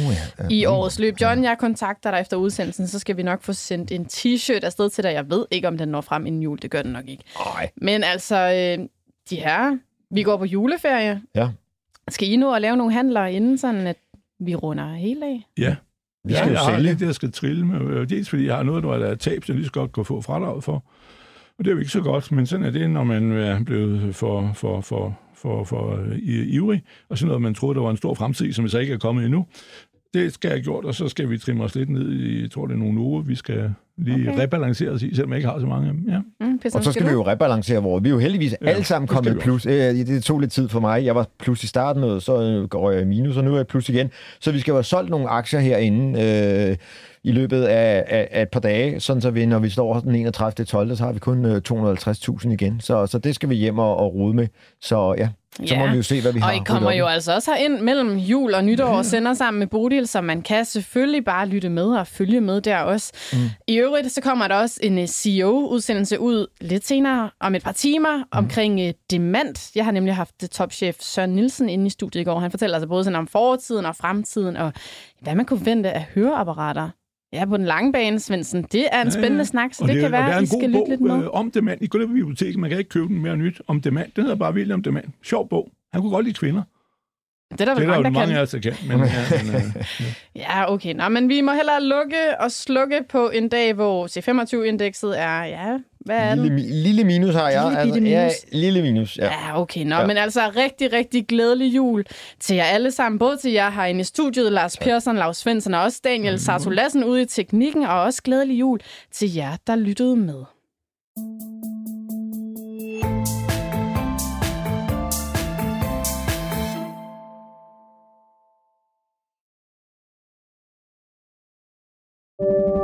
ja. i årets løb. John, jeg kontakter dig efter udsendelsen, så skal vi nok få sendt en t-shirt afsted til dig. Jeg ved ikke, om den når frem inden jul. Det gør den nok ikke. Ej. Men altså, øh, de her, vi går på juleferie. Ja. Skal I nå at lave nogle handler inden, sådan at vi runder helt af? Ja. Vi skal ja, jo jeg har sælge. lidt, jeg skal trille med. øh, Dels fordi jeg har noget, der er tab, så jeg lige så godt kunne få fradrag for. Og det er jo ikke så godt, men sådan er det, når man er blevet for, for, for, for, for øh, i- ivrig, og sådan noget, man troede, der var en stor fremtid, som så ikke er kommet endnu. Det skal jeg have gjort, og så skal vi trimme os lidt ned i, jeg tror, det er nogle uger, vi skal lige Okay. okay. rebalancere os i, selvom jeg ikke har så mange af dem. Ja. Mm, Peter, Og så skal vi jo rebalancere vores. Vi er jo heldigvis Ja, alle sammen kommet plus. Øh, Det tog lidt tid for mig. Jeg var plus i starten, og så øh, går jeg i minus, og nu er jeg plus igen. Så vi skal jo have solgt nogle aktier herinde øh, i løbet af, af, af et par dage, sådan så vi, når vi står den 31. 12. så har vi kun øh, 250.000 igen. Så, så det skal vi hjem og, og rode med. Så ja, så må Ja. vi jo se, hvad vi har. Og I kommer jo altså også herind mellem jul og nytår og sender sammen med Bodil, så man kan selvfølgelig bare lytte med og følge med der også. Mm. I øvrigt så kommer der også en øh, CEO-udsendelse ud lidt senere om et par timer mm. omkring uh, demand. Jeg har nemlig haft det topchef Søren Nielsen inde i studiet i går. Han fortæller altså både sådan om fortiden og fremtiden og hvad man kunne vente af høreapparater. Ja, på den lange bane, Svendsen. Det er en spændende ja. snak, så Og det, kan være, at I skal lytte lidt med. øh, om demand. I går på biblioteket, man kan ikke købe den mere nyt om demand. Den hedder bare William Demand. Sjov bog. Han kunne godt lide kvinder. Det er der Det vel er mange, jo der mange kan. af os, der kan. Men, ja, men, øh, Ja, okay. Nå, men vi må hellere lukke og slukke på en dag, hvor C25-indekset er ja, Hvad er lille, mi- lille minus har jeg. Lille ja, minus. lille minus, ja. Ja, okay. Nå, Ja. ja. men altså rigtig, rigtig glædelig jul til jer alle sammen. Både til jer herinde i studiet, Lars Persson, Lars Svensson og også Daniel Sarto Lassen ude i teknikken. Og også glædelig jul til jer, der lyttede med.